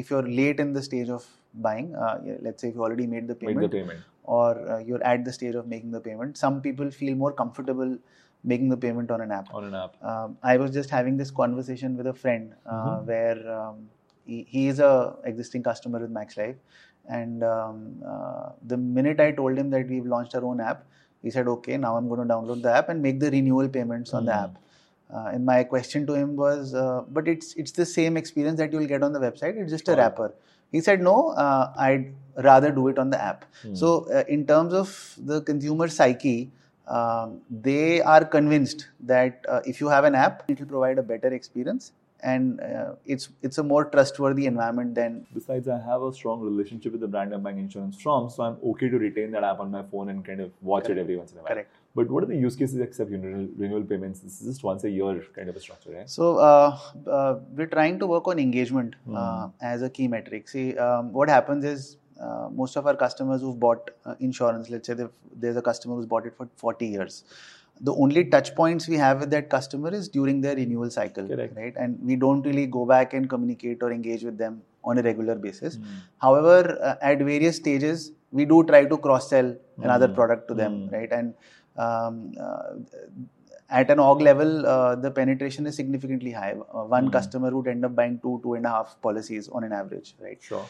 if you're late in the stage of buying. Uh, let's say if you already made the payment, the payment. or uh, you're at the stage of making the payment. Some people feel more comfortable making the payment on an app. on an app. Um, I was just having this conversation with a friend uh, Mhm. where um, he, he is a existing customer with Max Life, and um, uh, the minute I told him that we've launched our own app, he said, "Okay, now I'm going to download the app and make the renewal payments on the Mhm. app." Uh, and my question to him was, uh, "But it's it's the same experience that you'll get on the website. It's just a Right. wrapper." He said, "No, uh, I'd rather do it on the app." Hmm. So, uh, in terms of the consumer psyche, um, they are convinced that uh, if you have an app, it will provide a better experience, and uh, it's it's a more trustworthy environment than Besides, I have a strong relationship with the brand I'm buying insurance from, so I'm okay to retain that app on my phone and kind of watch Correct. it every once in a while. correct. But what are the use cases except renewal, renewal payments? This is just once a year kind of a structure, right? So uh, uh, we're trying to work on engagement uh, Hmm. as a key metric. See, um, what happens is uh, most of our customers who've bought uh, insurance, let's say there's a customer who's bought it for 40 years. The only touch points we have with that customer is during their renewal cycle, Correct. right? And we don't really go back and communicate or engage with them on a regular basis. Hmm. However, uh, at various stages, we do try to cross sell another Mm. product to them, Mm. right? And um, uh, at an org level, uh, the penetration is significantly high. Uh, one Mm. customer would end up buying two, two and a half policies on an average, right? Sure.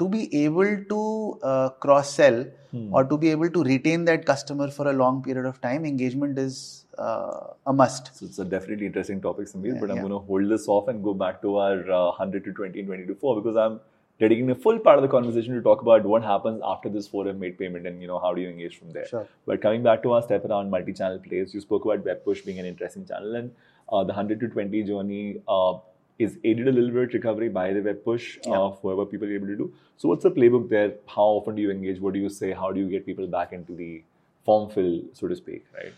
To be able to uh, cross sell Hmm. or to be able to retain that customer for a long period of time, engagement is uh, a must. So it's a definitely interesting topic, Sameer, Yeah, but I'm yeah. going to hold this off and go back to our uh, 100 to 20 and 20 to 4 because I'm dedicating a full part of the conversation to talk about what happens after this 4 have made payment and you know how do you engage from there. Sure. But coming back to our step around multi-channel plays, you spoke about web push being an interesting channel and uh, the 100 to 20 journey uh, is aided a little bit recovery by the web push Yeah. of whoever people are able to do. So what's the playbook there? How often do you engage? What do you say? How do you get people back into the form fill, so to speak, right?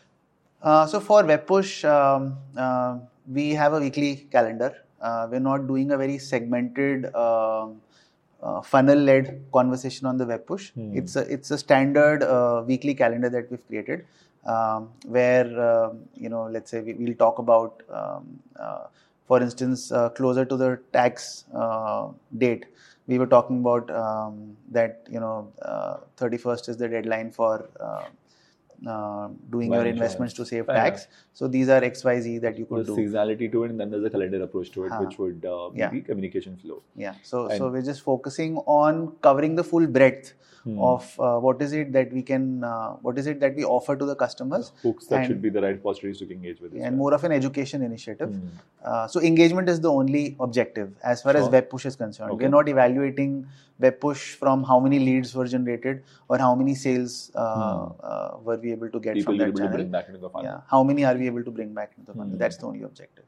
Uh, so for web push, um, uh, we have a weekly calendar. Uh, we're not doing a very segmented um uh, funnel-led conversation on the web push. Hmm. It's a it's a standard uh, weekly calendar that we've created, um, where um, you know, let's say we, we'll talk about, um, uh, for instance, uh, closer to the tax uh, date. We were talking about um, that you know, thirty first is the deadline for. Uh, doing Buy your investments to save tax. So these are X, Y, Z that you could There's do. seasonality to it, and then there's a calendar approach to it, Huh. which would uh, be Yeah. the communication flow. Yeah. So And- so we're just focusing on covering the full breadth Hmm. of uh, what is it that we can, uh, what is it that we offer to the customers, Hooks that and- should be the right repositories to engage with. and well. more of an education initiative. Hmm. Uh, so engagement is the only objective as far as web push is concerned. Okay. We're not evaluating web push from how many leads were generated or how many sales uh, Hmm. uh, were we able to get People from that able to channel. bring back into the funnel. Yeah. How many are we able to bring back into the funnel? Hmm. That's the only objective.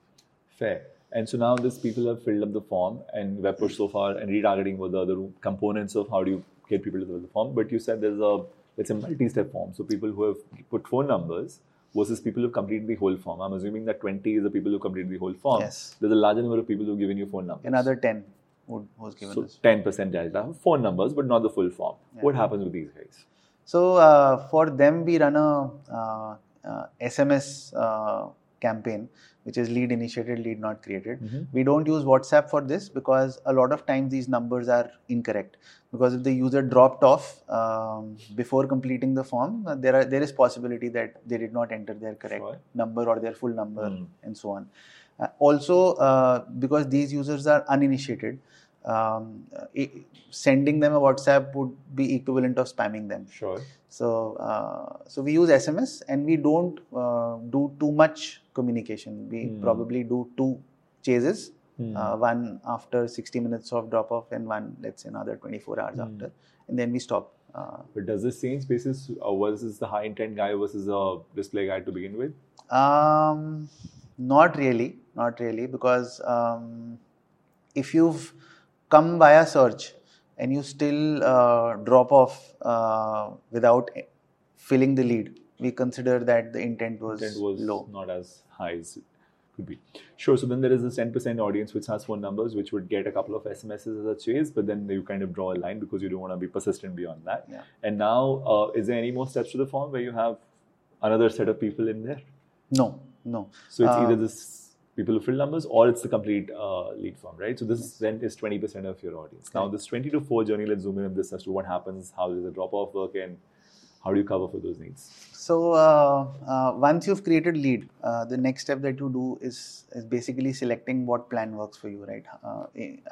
Fair. And so now these people have filled up the form and web push so far and retargeting were the other components of how do you get people to fill the form. But you said there's a let's say multi-step form. So people who have put phone numbers versus people who have completed the whole form. I'm assuming that 20 is the people who completed the whole form. Yes. There's a larger number of people who've given you phone numbers. Another 10 would, was given so this. 10% delta. Phone numbers, but not the full form. Yeah. What happens with these guys? So uh, for them, we run a uh, uh, SMS uh, campaign, which is lead initiated, lead not created. Mhm. We don't use WhatsApp for this because a lot of times these numbers are incorrect. Because if the user dropped off um, before completing the form, uh, there are there is possibility that they did not enter their correct Sure. number or their full number Hmm. and so on. Uh, also, uh, because these users are uninitiated, um, uh, i- sending them a WhatsApp would be equivalent of spamming them. Sure. So, uh, so we use SMS and we don't uh, do too much communication. We Hmm. probably do two chases, uh, one after 60 minutes of drop off and one, let's say, another 24 hours Hmm. after, and then we stop. Uh, But does this change basis uh, versus the high intent guy versus a display guy to begin with? um, Not really, not really, because um, if you've come via search and you still uh, drop off uh, without filling the lead, we consider that the intent was, Intent was low. not as high as it could be. Sure. So then there is this 10% audience which has phone numbers, which would get a couple of SMSs as a chase, but then you kind of draw a line because you don't want to be persistent beyond that. Yeah. And now, uh, is there any more steps to the form where you have another set of people in there? No, no. So it's Uh, either this people who fill numbers or it's the complete uh, lead form, right? So this then is 20% of your audience. Now this 20 to 4 journey, let's zoom in on this as to what happens, how does the drop-off work, and how do you cover for those needs? So uh, uh, once you've created lead, uh, the next step that you do is is basically selecting what plan works for you, right? Uh,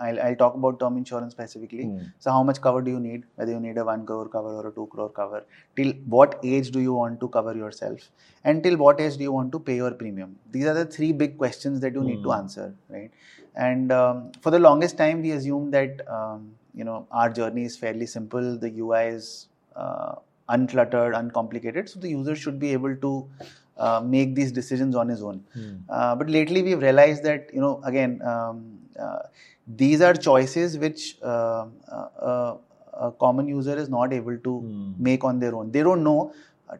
I'll, I'll talk about term insurance specifically. Hmm. So how much cover do you need? Whether you need a one crore cover or a two crore cover. Till what age do you want to cover yourself? And till what age do you want to pay your premium? These are the three big questions that you need to Hmm. answer, right? And um, for the longest time, we assumed that um, you know our journey is fairly simple. The UI is uh, uncluttered, uncomplicated, so the user should be able to uh, make these decisions on his own. Uh, but lately, we've realized that you know again um, uh, these are choices which uh, uh, uh, a common user is not able to Hmm. make on their own. They don't know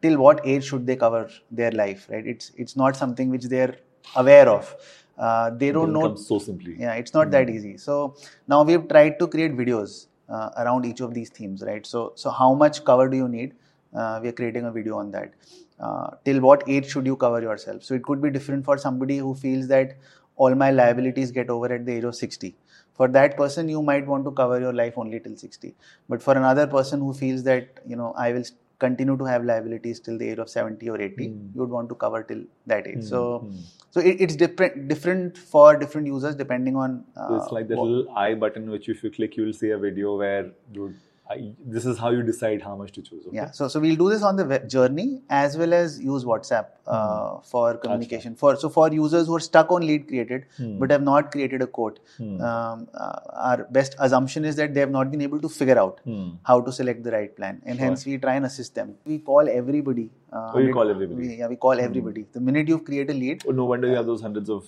till what age should they cover their life, right? It's it's not something which they're aware of. Uh, they It don't know so simply. yeah it's not that easy so now we've tried to create videos uh, around each of these themes right? So so how much cover do you need? Uh, we are creating a video on that. Uh, till what age should you cover yourself? So it could be different for somebody who feels that all my liabilities get over at the age of 60 for that person you might want to cover your life only till 60 but for another person who feels that you know i will continue to have liabilities till the age of 70 or 80 Hmm. you would want to cover till that age so Hmm. so it, it's different different for different users depending on uh, So it's like that what- little I button which if you click, you will see a video where you, I, this is how you decide how much to choose. Okay? yeah so so we'll do this on the journey as well as use whatsapp uh, for communication for so for users who are stuck on lead created Hmm. but have not created a quote Hmm. um, uh, our best assumption is that they have not been able to figure out Hmm. how to select the right plan and Sure. hence we try and assist them we call everybody uh, Oh, you call everybody. we, yeah we call everybody the minute you create a lead Oh, no wonder you have those hundreds of.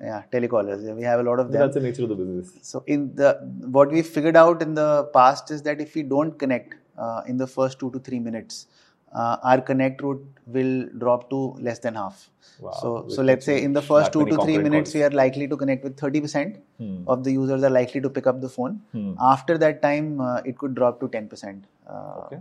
Yeah telecallers yeah, we have a lot of them That's the nature of the business. So in the what we figured out in the past is that if we don't connect uh, in the first two to three minutes, uh, our connect route will drop to less than half. Wow. So Which so let's say in the first two to three minutes calls. we are likely to connect with thirty percent Hmm. of the users are likely to pick up the phone. Hmm. After that time, uh, it could drop to ten percent. Uh, Okay.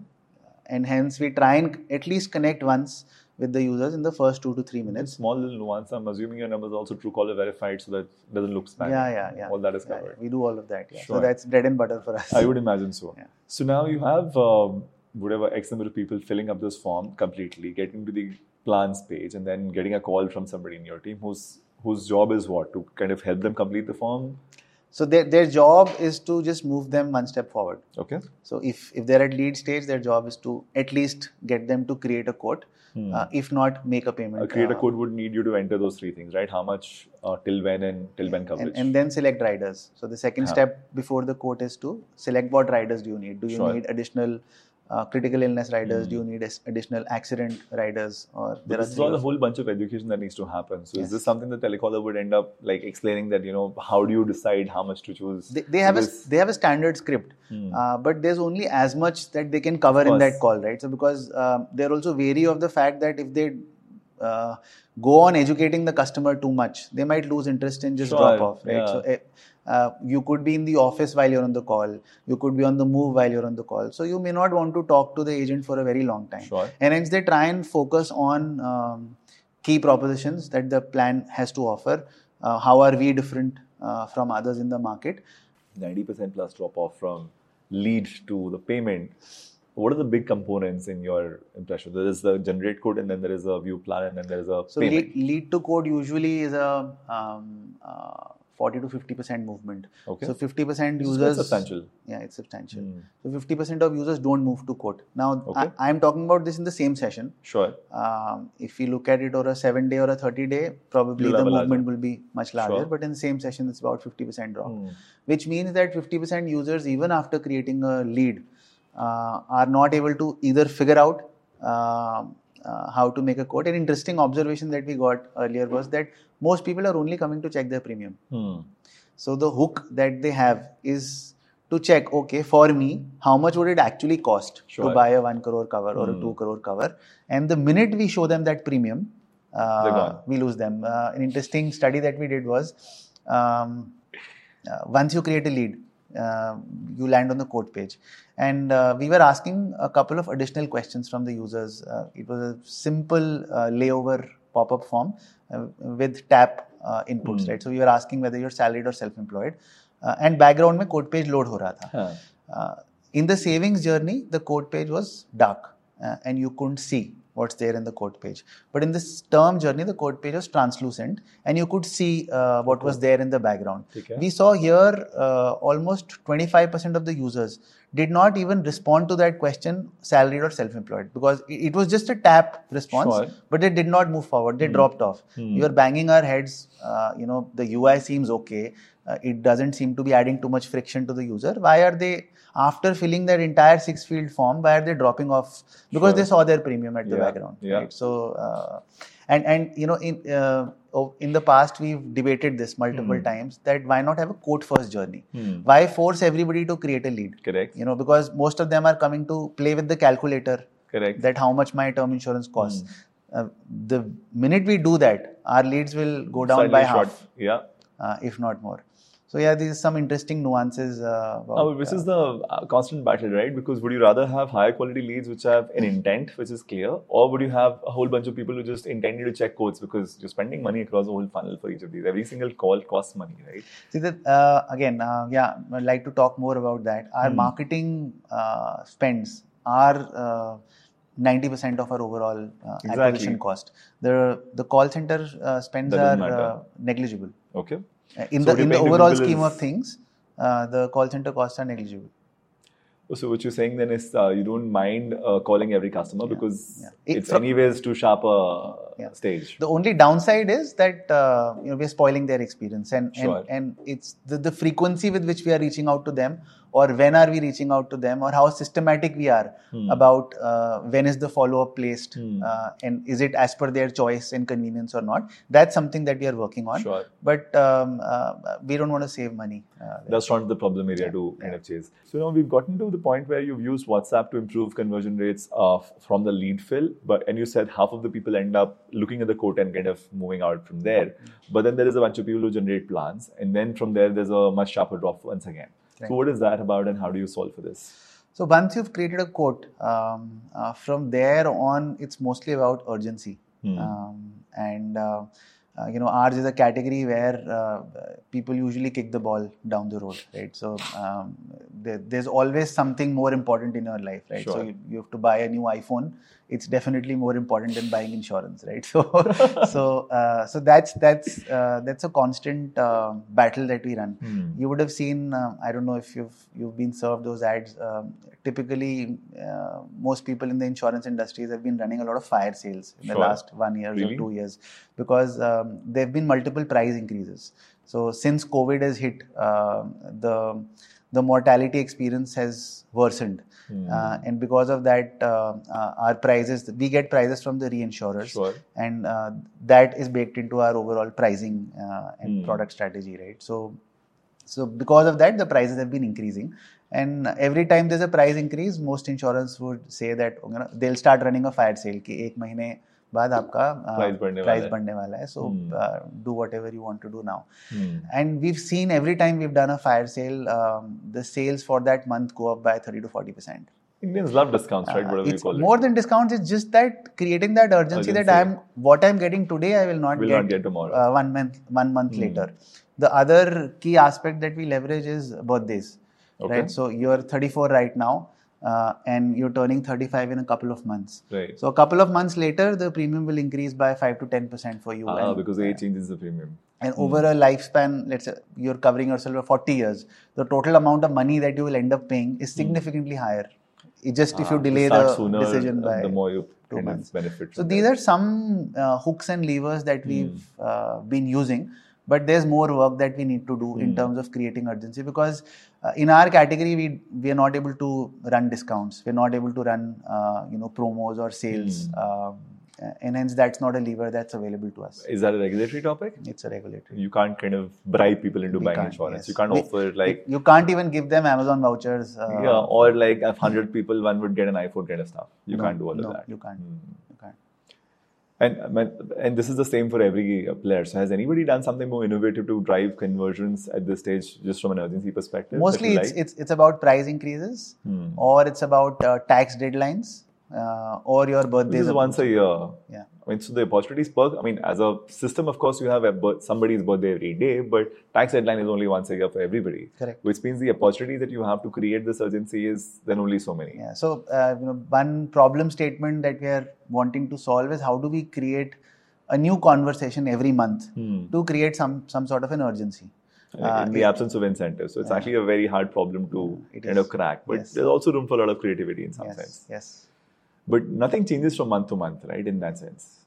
And hence we try and at least connect once with the users in the first two to three minutes. small little nuance. I'm assuming your number is also Truecaller verified so that it doesn't look spammy. Yeah, yeah, yeah. All that is Yeah, covered. we do all of that. Yeah. Sure. So that's bread and butter for us. I would imagine so. Yeah. So now you have um, whatever X number of people filling up this form completely, getting to the plans page, and then getting a call from somebody in your team whose whose job is what to kind of help them complete the form. So their, their job is to just move them one step forward. Okay. So if, if they're at lead stage, their job is to at least get them to create a quote, Hmm. uh, if not make a payment. A creator uh, code would need you to enter those three things, right? How much, uh, till when, and till when coverage. and, and then select riders. So the second Yeah. step before the quote is to select what riders do you need. Do you Sure. need additional uh, critical illness riders? Hmm. Do you need additional accident riders? Or there are this is all a whole bunch of education that needs to happen. So Yes. is this something that telecaller would end up like explaining that you know how do you decide how much to choose? they, they have a they have a standard script Hmm. uh, but there's only as much that they can cover in that call right so because um, they're also wary of the fact that if they uh, go on educating the customer too much they might lose interest and just Sure, drop off right yeah. so uh, you could be in the office while you're on the call you could be on the move while you're on the call so you may not want to talk to the agent for a very long time Sure. and hence they try and focus on um, key propositions that the plan has to offer uh, how are we different uh, from others in the market 90% plus drop off from lead to the payment. What are the big components in your impression? There is the generate quote, and then there is a view plan, and then there is a So payment. lead, lead to quote usually is a um, uh, 40 to 50 percent movement. Okay. So 50 percent users. quite substantial. Yeah, it's substantial. Hmm. So 50 percent of users don't move to quote. Now Okay. I, am talking about this in the same session. Sure. Um, if you look at it over a seven day or a 30 day, probably You'll the a larger- movement will be much larger. Sure. But in the same session, it's about 50 percent drop, Hmm. which means that 50 percent users, even after creating a lead, uh, are not able to either figure out. um uh, how to make a quote. An interesting observation that we got earlier was that most people are only coming to check their premium. Hmm. So the hook that they have is to check, okay, for me, how much would it actually cost Sure. to buy a one crore cover or a Hmm. two crore cover? And the minute we show them that premium, uh, we lose them. Uh, an interesting study that we did was um, uh, once you create a lead, uh, you land on the quote page. And uh, we were asking a couple of additional questions from the users. Uh, it was a simple uh, layover pop up form uh, with tap uh, inputs, mm. right? So we were asking whether you're salaried or self employed. and background mein quote page load ho raha tha. Huh. in the savings journey, the quote page was dark and you couldn't see what's there in the quote page. But in this term journey, the quote page was translucent and you could see uh, what was there in the background. Okay. We saw here uh, almost 25% of the users did not even respond to that question salaried or self employed because it was just a tap response, Sure. but they did not move forward. They dropped off. Hmm. We were banging our heads. Uh, you know, the UI seems okay. Uh, it doesn't seem to be adding too much friction to the user. Why are they, after filling that entire six field form, why are they dropping off? Because Sure. they saw their premium at the background. yeah. Right? So, uh, and and you know, in uh, oh, in the past we've debated this multiple Hmm. times that why not have a quote first journey? Hmm. Why force everybody to create a lead? Correct. You know, because most of them are coming to play with the calculator Correct. that how much my term insurance costs. Hmm. Uh, the minute we do that, our leads will go down Slightly by short. half, Yeah. uh, if not more. So yeah, these are some interesting nuances. Uh, about, Now, this uh, is the uh, constant battle, right? Because would you rather have higher quality leads which have an intent which is clear, or would you have a whole bunch of people who just intended to check codes because you're spending money across the whole funnel for each of these? Every single call costs money, right? See that uh, again, uh, yeah, I'd like to talk more about that. Our Hmm. marketing uh, spends are uh, 90% of our overall uh, Exactly. acquisition cost. The the call center uh, spends are uh, negligible. Okay. Uh, In So the in the overall scheme is- of things, uh, the call center costs are negligible. So what you're saying then is uh, you don't mind uh, calling every customer because yeah. It- it's from- anyways too sharp a Yeah. stage. The only downside is that uh, you know we're spoiling their experience, and Sure. and, and it's the, the frequency with which we are reaching out to them, or when are we reaching out to them, or how systematic we are Hmm. about uh, when is the follow up placed, Hmm. uh, and is it as per their choice and convenience or not. That's something that we are working on. Sure. But um, uh, we don't want to save money. Uh. That's not the problem area to kind of chase. So now we've gotten to the point where you've used WhatsApp to improve conversion rates uh, from the lead fill, but and you said half of the people end up looking at the quote and kind of moving out from there. But then there is a bunch of people who generate plans, and then from there there's a much sharper drop once again. Right. So what is that about, and how do you solve for this? So once you've created a quote, um, uh, from there on, it's mostly about urgency. Hmm. Um, and uh, uh, you know, ours is a category where uh, people usually kick the ball down the road, right? So um, there, there's always something more important in your life, right? So you, you have to buy a new iPhone. It's definitely more important than buying insurance, right? So, so, uh, so that's that's uh, that's a constant uh, battle that we run Hmm. you would have seen uh, i don't know if you've you've been served those ads um, typically uh, most people in the insurance industries have been running a lot of fire sales in the last one year Really? or two years because um, there have been multiple price increases. So since COVID has hit, uh, the the mortality experience has worsened, mm. uh, and because of that, uh, uh, our prices we get prices from the reinsurers, sure. and uh, that is baked into our overall pricing and mm. product strategy, right? So so because of that, the prices have been increasing. And every time there's a price increase, most insurance would say that you know, they'll start running a fire sale. Ki ek mahine बाद आपका price बढ़ने, वाला है so do whatever you want to do now and we've seen every time we've done a fire sale the sales for that month go up by thirty to forty percent Indians love discounts, right? Whatever it's you call more it. than discounts. It's just that creating that urgency, urgency. that I'm what I'm getting today, I will not, will get, not get tomorrow. Uh, one month, one month mm. later. The other key aspect that we leverage is birthdays, okay. right? So you're 34 right now. Mm. Uh, and you're turning 35 in a couple of months Right. so a couple of months later the premium will increase by 5 to 10 percent for you Ah, and, because age changes the premium. and over a lifespan let's say you're covering yourself for 40 years the total amount of money that you will end up paying is significantly higher it just if you Hmm. Ah, delay the sooner, decision by the more you two months. benefit. so from these that. are some uh, hooks and levers that Hmm. we've uh, been using but there's more work that we need to do in Hmm. terms of creating urgency because uh, in our category we we are not able to run discounts we're not able to run uh, you know promos or sales Hmm. um, uh, and hence that's not a lever that's available to us. Is that a regulatory topic? It's a regulatory. You can't kind of bribe people into We buying insurance. yes. You can't We- offer like you can't even give them Amazon vouchers. Uh, yeah, or like if hundred people, one would get an iPhone kind of stuff. You no, can't do all no, of that. You can't. Hmm. And and this is the same for every player. So has anybody done something more innovative to drive conversions at this stage, just from an urgency perspective? Mostly, it's, like? it's it's about price increases, Hmm. or it's about uh, tax deadlines, uh, or your birthday. This is once a year. Yeah. I mean, so the opportunities per. I mean, as a system, of course, you have a bir- somebody's birthday every day, but tax deadline is only once a year for everybody. Correct. Which means the opportunity that you have to create this urgency is then only so many. Yeah. So, uh, you know, one problem statement that we are wanting to solve is how do we create a new conversation every month Hmm. to create some some sort of an urgency. Uh, in the it- absence of incentives. So it's actually a very hard problem to kind of crack. But Yes. there's also room for a lot of creativity in some yes. sense. Yes. But nothing changes from month to month, right? In that sense.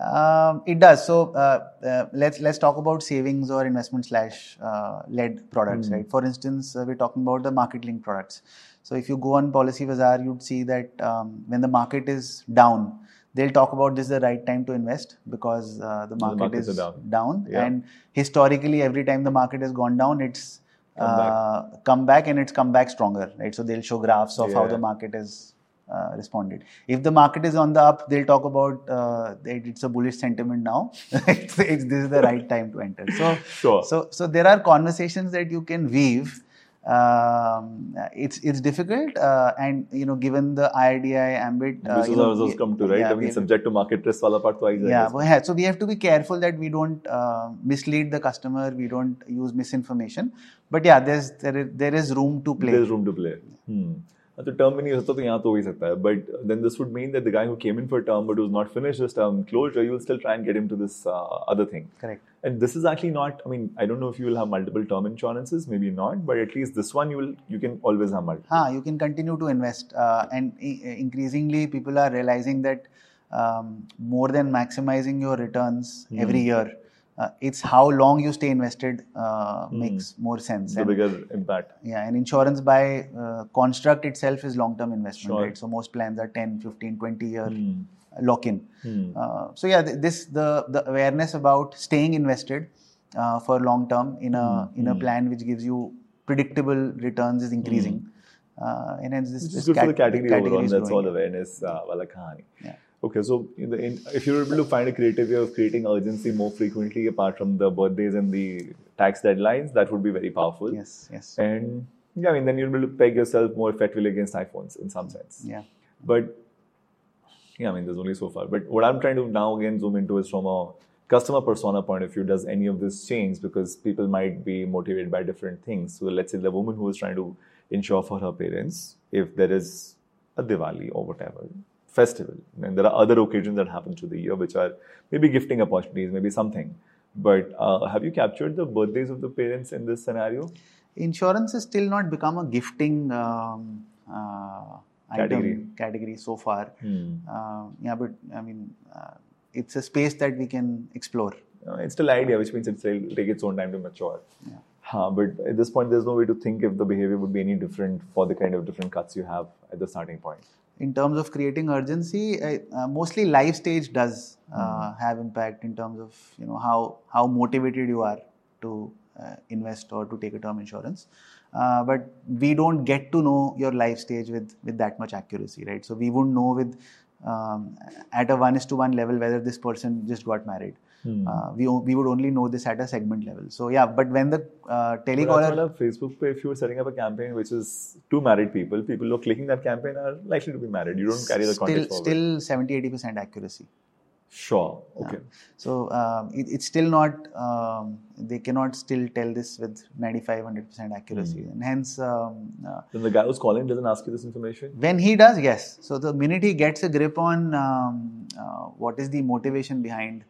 Um, it does. So uh, uh, let's let's talk about savings or investment slash uh, led products, Hmm. right? For instance, uh, we're talking about the market linked products. So if you go on Policy Bazaar, you'd see that um, when the market is down, they'll talk about this is the right time to invest because uh, the market markets is are down. Yeah. and historically every time the market has gone down, it's Come back. uh, come back and it's come back stronger, right? So they'll show graphs of how the market has uh, responded. If the market is on the up, they'll talk about uh, that it's a bullish sentiment now. it's, it's, this is the right time to enter. So, Sure. so, so there are conversations that you can weave. Um, it's it's difficult, uh, and you know, given the IRDI ambit, uh, this is how those come to, right? yeah, I mean, we- subject to market risk wala part to aayi yeah, yeah, so we have to be careful that we don't uh, mislead the customer. We don't use misinformation. But yeah, there's there is, there is room to play. There's room to play. Hmm तो term में नहीं हो सकता तो यहाँ तो हो ही सकता है but then this would mean that the guy who came in for term but was not finished his term closure you will still try and get him to this other thing Correct. And this is actually not. I mean, I don't know if you will have multiple term insurances, maybe not, but at least this one you will. You can always have multiple. Huh, you can continue to invest, uh, and i- increasingly people are realizing that um, more than maximizing your returns every year, uh, it's how long you stay invested uh, makes more sense. The And- bigger impact. yeah, and insurance by uh, construct itself is long-term investment, Sure. right? So most plans are 10, 15, 20 year Hmm. lock-in. Hmm. Uh, so yeah, th- this the the awareness about staying invested uh, for long term in a Hmm, in a plan which gives you predictable returns is increasing, uh, and hence this, this is good for the cat- category, overall. That's all awareness. Uh. Yeah. Okay, so in the, in, if you're able to find a creative way of creating urgency more frequently, apart from the birthdays and the tax deadlines, that would be very powerful. Yes, yes, And yeah, I mean, then you'll be able to peg yourself more effectively against iPhones in some sense. yeah. But yeah, I mean, there's only so far. But what I'm trying to now again zoom into is from a customer persona point of view. Does any of this change? Because people might be motivated by different things. So let's say the woman who is trying to ensure for her parents, if there is a Diwali or whatever festival, and there are other occasions that happen through the year, which are maybe gifting opportunities, maybe something. But uh, have you captured the birthdays of the parents in this scenario? Insurance has still not become a gifting um, uh, Category. item category so far. Hmm. Uh, yeah, but I mean, uh, it's a space that we can explore. Uh, it's still idea, which means it's will take its own time to mature. Yeah. Huh, but at this point, there's no way to think if the behavior would be any different for the kind of different cuts you have at the starting point. In terms of creating urgency, I, uh, mostly life stage does uh, Hmm. have impact in terms of you know how how motivated you are to uh, invest or to take a term insurance. Uh, but we don't get to know your life stage with with that much accuracy, right? So we wouldn't know with um, at a one is to one level whether this person just got married. Hmm. Uh, we we would only know this at a segment level. So yeah, but when the uh, But telecaller why Facebook, if you're setting up a campaign which is two married people, people who are clicking that campaign are likely to be married. You don't carry the still context forward. still 70 80 percent accuracy. sure. Okay. So um, it, it's still not, um, they cannot still tell this with 95, 100% accuracy. Hmm. And hence, um, uh, Then the guy who's calling doesn't ask you this information. when he does, yes. So the minute he gets a grip on um, uh, what is the motivation behind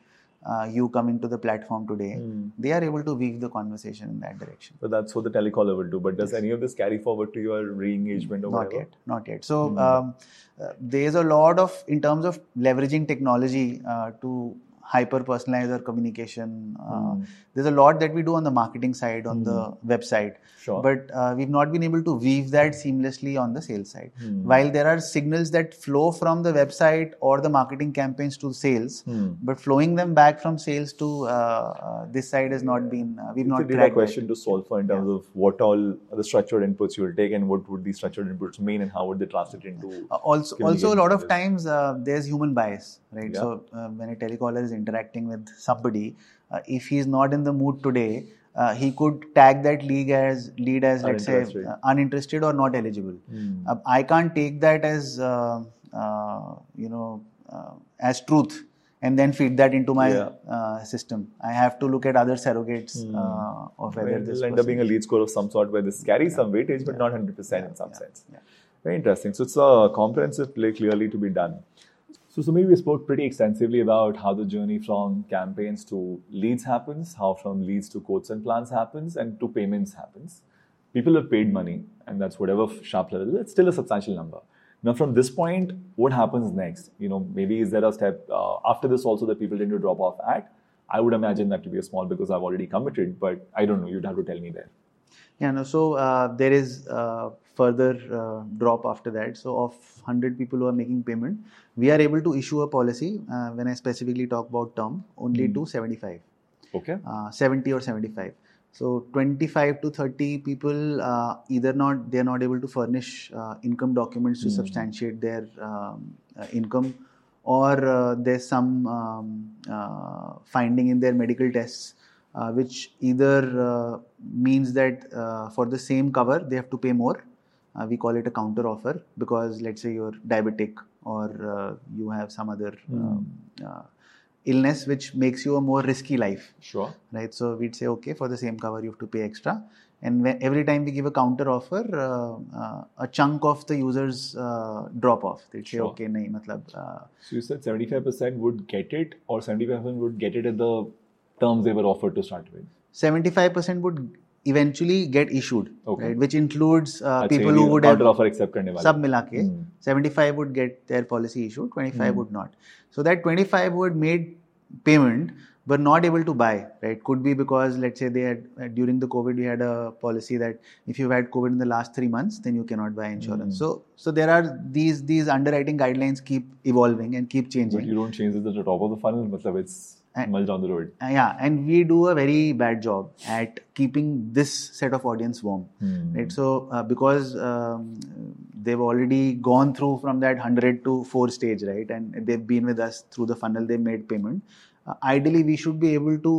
uh, you coming to the platform today, Hmm. they are able to weave the conversation in that direction. So that's what the telecaller will do. But does any of this carry forward to your re-engagement or Not whatever? yet, not yet. So um, uh, there is a lot of, in terms of leveraging technology uh, to hyper personalize our communication. Uh, Hmm. There's a lot that we do on the marketing side, on the website, Sure. but uh, we've not been able to weave that seamlessly on the sales side. Hmm. While there are signals that flow from the website or the marketing campaigns to sales, Hmm. but flowing them back from sales to uh, uh, this side has not been. Uh, we've It's a not data cracked that. question to solve for in terms of what all the structured inputs you will take and what would these structured inputs mean and how would they translate into also, also a lot of times uh, there's human bias, right? Yeah. So uh, when a telecaller is interacting with somebody, uh, if he's not in the mood today, uh, he could tag that lead as lead as let's say Uninterested. uh, uninterested or not eligible. Hmm. Uh, I can't take that as uh, uh, you know uh, as truth and then feed that into my Yeah. uh, system. I have to look at other surrogates uh, of whether Well, this it'll end up being a lead score of some sort where this carries some weightage, but not 100% in some yeah, sense. yeah. Very interesting. So it's a comprehensive play clearly to be done. So, Sumit, we spoke pretty extensively about how the journey from campaigns to leads happens, how from leads to quotes and plans happens, and to payments happens. People have paid money, and that's whatever sharp level. It's still a substantial number. Now, from this point, what happens next? You know, maybe is there a step uh, after this also that people tend to drop off at? I would imagine that to be a small because I've already committed, but I don't know. You'd have to tell me there. Yeah, no, so uh, there is uh, further uh, drop after that. So, of 100 people who are making payment, we are able to issue a policy uh, when I specifically talk about term only to 75, Okay. uh, 70 or 75. So, 25 to 30 people uh, either not they are not able to furnish uh, income documents to substantiate their um, uh, income, or there's some um, finding in their medical tests uh, which either uh, means that uh, for the same cover they have to pay more. Uh, we call it a counter offer because let's say you're diabetic or uh, you have some other um, uh, illness which makes you a more risky life, Sure. right? So we'd say okay for the same cover you have to pay extra, and when, every time we give a counter offer, uh, uh, a chunk of the users uh, drop off. They say Sure. okay, nahi, matlab, uh, So you said 75% would get it, or 75% would get it at the terms they were offered to start with. 75% would eventually get issued, okay. right? Which includes uh, people who would have offer accepted. Sub mila ke, mm. 75 would get their policy issued, 25 mm. would not. So that 25 would made payment were not able to buy, right? Could be because let's say they had uh, during the COVID we had a policy that if you've had COVID in the last three months, then you cannot buy insurance. Mm. So so there are these these underwriting guidelines keep evolving and keep changing. But you don't change it at the top of the funnel, but it's And- much down the road. Uh, yeah and we do a very bad job at keeping this set of audience warm Hmm. right so uh, because um, they've already gone through from that 100 to 4 stage right and they've been with us through the funnel they made payment uh, ideally we should be able to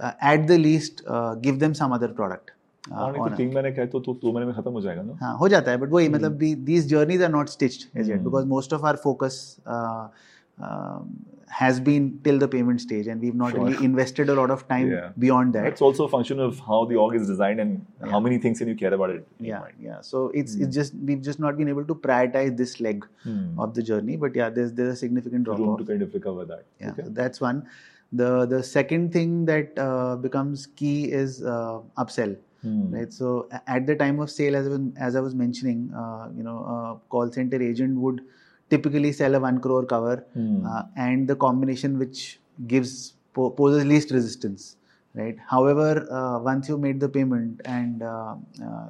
uh, at the least uh, give them some other product uh, और नहीं on तो a- तीन महीने का है तो तो दो महीने में खत्म हो जाएगा ना हाँ हो जाता है बट वही मतलब these journeys are not stitched as yet Hmm. because most of our focus uh, um, has been till the payment stage and we've not Sure. really invested a lot of time Yeah. beyond that it's also a function of how the org is designed and how many things can you care about it. in yeah mind. yeah so it's it's just we've just not been able to prioritize this leg Hmm. of the journey but yeah there's there's a significant drop Room off to kind of recover that. yeah Okay. so that's one the the second thing that uh, becomes key is uh, upsell Hmm. right so at the time of sale as I was, as I was mentioning uh, you know a call center agent would typically sell a 1 crore cover Hmm. uh, and the combination which gives po- poses least resistance right however uh, once you made the payment and uh, uh,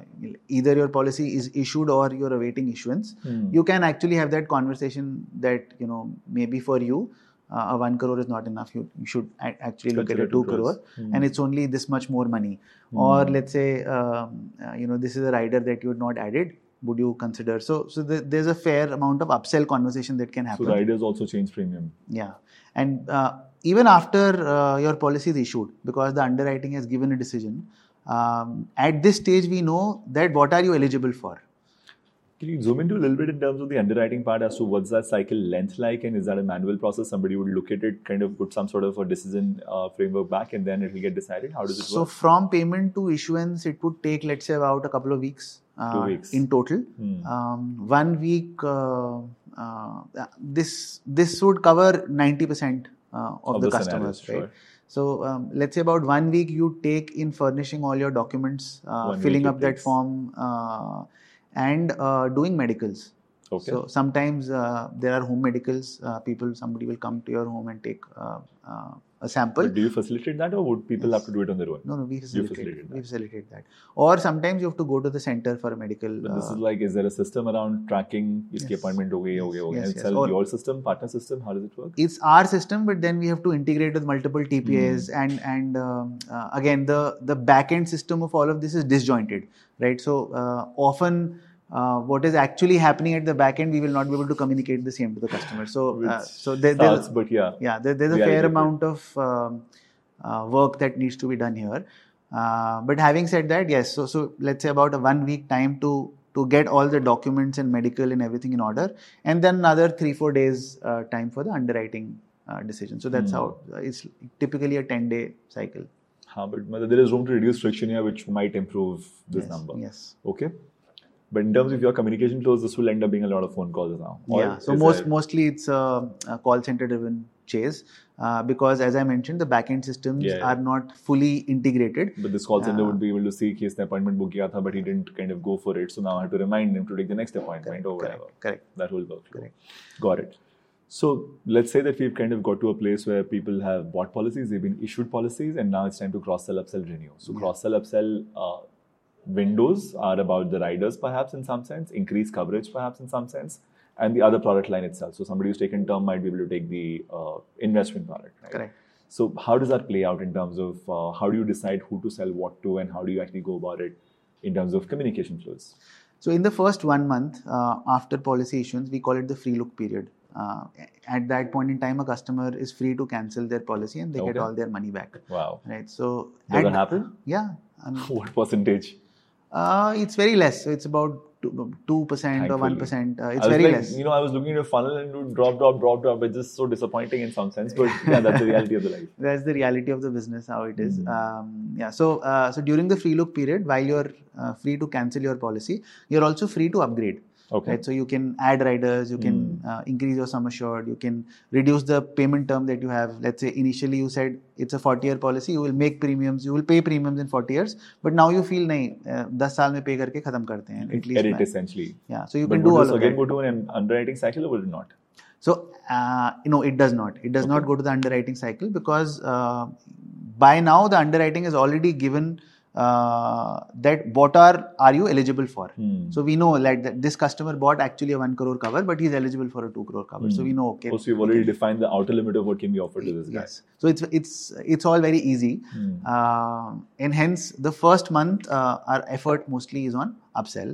either your policy is issued or you're awaiting issuance Hmm. you can actually have that conversation that you know maybe for you uh, a 1 crore is not enough you, you should a- actually look at a 2 crores. crore Hmm. and it's only this much more money or let's say um, uh, you know this is a rider that you had not added would you consider so so th- there's a fair amount of upsell conversation that can happen. So riders also change premium. yeah, and uh, even after uh, your policy is issued, because the underwriting has given a decision, um, at this stage we know that what are you eligible for. Can you zoom into a little bit in terms of the underwriting part as to what's that cycle length like, and is that a manual process? Somebody would look at it, kind of put some sort of a decision uh, framework back, and then it will get decided. How does it So work? So from payment to issuance, it would take let's say about a couple of weeks. Uh, Two weeks. in total. Hmm. Um, one week. Uh, uh, this this would cover ninety percent uh, of, Of the, the customers, scenarios, right? So um, let's say about one week you take in furnishing all your documents, uh, filling up that form, uh, and uh, doing medicals. Okay. So sometimes uh, there are home medicals. Uh, people, somebody will come to your home and take uh, uh, a sample. But do you facilitate that, or would people Yes. have to do it on their own? No, no, we facilitate. facilitate We facilitate that. Or sometimes you have to go to the center for a medical. But this uh, is like, is there a system around tracking? Iski Yes. appointment ho gayi, ho gayi, ho. Yes, yes. Or- your system, partner system. How does it work? it's our system, but then we have to integrate with multiple TPAs, Hmm. and and um, uh, again the the back end system of all of this is disjointed, right? So uh, often. Uh, what is actually happening at the back end, we will not be able to communicate the same to the customer. So, uh, so there, there's, Starts, but yeah. yeah there, there's a fair amount of um, uh, work that needs to be done here uh, but having said that yes so so let's say about a one week time to to get all the documents and medical and everything in order and then another 3 4 days uh, time for the underwriting uh, decision so that's Hmm. how uh, it's typically a 10 day cycle but there is room to reduce friction here, which might improve this yes, number. Yes. Okay. But in terms of your communication flows, this will end up being a lot of phone calls now. yeah. So most there... mostly it's a, a call center driven chase uh, because as I mentioned, the backend systems yeah, yeah. are not fully integrated. But this call center uh, would be able to see his appointment book tha, but he didn't kind of go for it. So now I have to remind him to take the next appointment correct, or whatever. Correct. correct. That will work. Correct. Got it. So let's say that we've kind of got to a place where people have bought policies, they've been issued policies, and now it's time to cross sell, upsell, renew. So Yeah. cross sell, upsell uh, windows are about the riders, perhaps in some sense, increase coverage, perhaps in some sense, and the other product line itself. So somebody who's taken term might be able to take the uh, investment product. Right? correct So how does that play out in terms of uh, how do you decide who to sell what to, and how do you actually go about it in terms of communication flows? So in the first one month uh, after policy issuance, we call it the free look period. Uh, at that point in time, a customer is free to cancel their policy and they Okay. get all their money back. Wow. Right. So Does at- that happen? Yeah. I mean, What percentage? uh, it's very less. So it's about two percent or one percent. Uh, it's very like, less. You know, I was looking at a funnel and it would drop, drop, drop, drop. It's just so disappointing in some sense. But yeah, that's the reality of the life. That's the reality of the business, how it is. Mhm. Um, yeah. So uh, so during the free look period, while you're uh, free to cancel your policy, you're also free to upgrade. Okay. Right? So you can add riders, you can mm. uh, increase your sum assured, you can reduce the payment term that you have. Let's say initially you said it's a 40 year policy, you will make premiums, you will pay premiums in 40 years, but now you feel nahi, uh, 10 saal mein pay karke khatam karte hain. At least Edit essentially. Yeah. So you but can do all this of again that. go to an underwriting cycle or will it not? So uh, you know it does not. It does okay. not go to the underwriting cycle because uh, by now the underwriting is already given uh, that what are are you eligible for. Hmm. So we know like that this customer bought actually a one crore cover, but he's eligible for a two crore cover. So Hmm. we know okay. Also, you've already defined the outer limit of what can be offered to this guy. Yes. So it's it's it's all very easy, Hmm. uh, and hence the first month uh, our effort mostly is on upsell.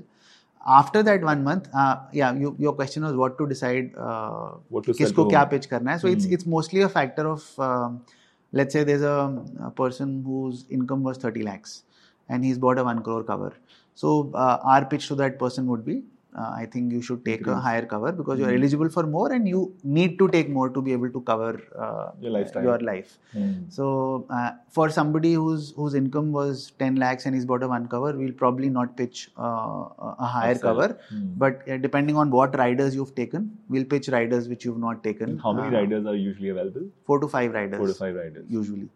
After that one month, uh, yeah, you, your question was what to decide. Uh, What to sell किसको to क्या whom? pitch करना है. So it's Hmm. it's mostly a factor of um, let's say there's a, a person whose income was 30 lakhs and he's bought a one crore cover. So uh, our pitch to that person would be. Uh, I think you should take a higher cover because you're Hmm. eligible for more and you need to take more to be able to cover uh, Your lifestyle. your life. Hmm. So uh, for somebody whose whose income was 10 lakhs and he's bought a one cover, we'll probably not pitch uh, a higher cover. Hmm. But uh, depending on what riders you've taken, we'll pitch riders which you've not taken. And how many riders are usually available? Four to five riders. Four to five riders. Usually.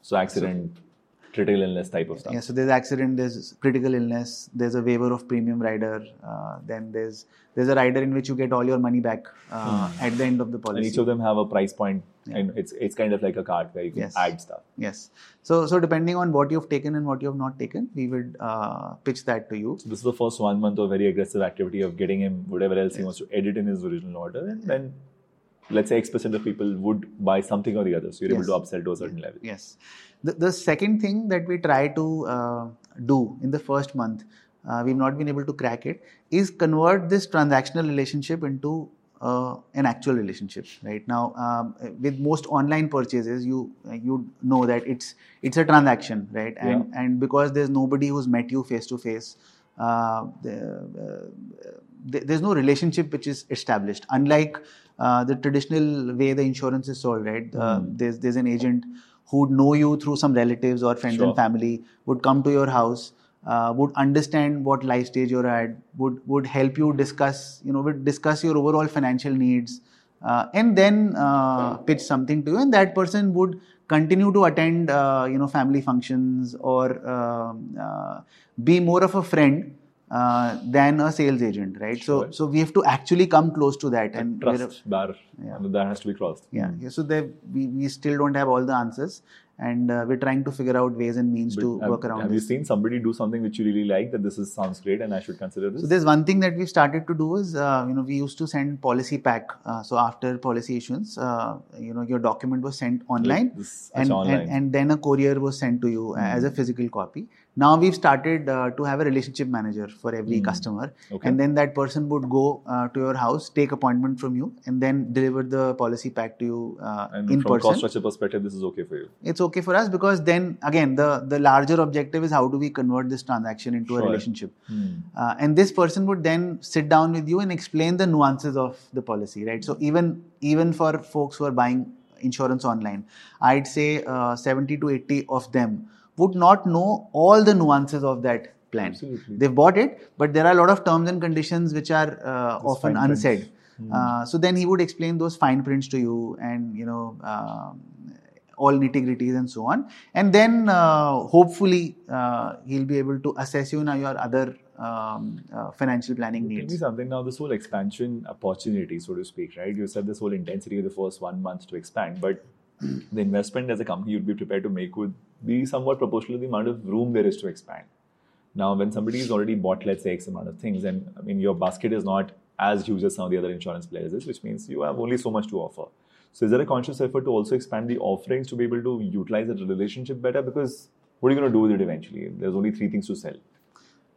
So accident, critical illness type of stuff. Yeah. So there's accident, there's critical illness, there's a waiver of premium rider. Uh, then there's there's a rider in which you get all your money back uh, Hmm. at the end of the policy. And each of them have a price point, Yeah. and it's it's kind of like a cart where you can Yes. add stuff. Yes. So so depending on what you've taken and what you have not taken, we would uh, pitch that to you. So this is the first one month of very aggressive activity of getting him whatever else he wants to edit in his original order, and then let's say X percent of people would buy something or the other, so you're able to upsell to a certain level. Yes. The, the second thing that we try to uh, do in the first month, uh, we've not been able to crack it, is convert this transactional relationship into uh, an actual relationship. Right now, um, with most online purchases, you you know that it's it's a transaction, right? And and because there's nobody who's met you face to face. uh, uh, there- there's no relationship which is established. Unlike uh, the traditional way the insurance is sold, right? Uh, Hmm. There's there's an agent who would know you through some relatives or friends Sure. and family, would come to your house, uh, would understand what life stage you're at, would would help you discuss, you know, would discuss your overall financial needs, uh, and then uh, pitch something to you, and that person would continue to attend, uh, you know, family functions or um, uh, be more of a friend uh, than a sales agent, right? So, Sure. so we have to actually come close to that, and Trust bar, Yeah. that has to be crossed. yeah, yeah. So there, we, we still don't have all the answers, and uh, we're trying to figure out ways and means But to have, work around have you seen somebody do something which you really like that this is sounds great and I should consider this? So there's one thing that we've started to do is, uh, you know, we used to send policy pack. Uh, so after policy issuance, uh, you know, your document was sent online, this- and, online. and and then a courier was sent to you uh, as a physical copy. Now we've started uh, to have a relationship manager for every customer, Okay. and then that person would go uh, to your house, take appointment from you, and then deliver the policy pack to you uh, and in from a cost person. structure perspective, this is okay for you. It's okay for us because then again the the larger objective is how do we convert this transaction into a relationship. Uh, and this person would then sit down with you and explain the nuances of the policy, right? So even even for folks who are buying insurance online, I'd say uh, 70 to 80 of them would not know all the nuances of that plan. Absolutely. They've bought it, but there are a lot of terms and conditions which are uh, often unsaid. Uh, so then he would explain those fine prints to you, and you know. Um, all nitty gritties and so on, and then uh, hopefully uh, he'll be able to assess you now your other um, uh, financial planning needs. Tell me something now. This whole expansion opportunity, so to speak, right? You said this whole intensity of the first one month to expand, but the investment as a company you'd be prepared to make would be somewhat proportional to the amount of room there is to expand. Now, when somebody has already bought, let's say, X amount of things, and I mean, your basket is not as huge as some of the other insurance players is, which means you have only so much to offer. So, is there a conscious effort to also expand the offerings to be able to utilize that relationship better? Because what are you going to do with it eventually? There's only three things to sell.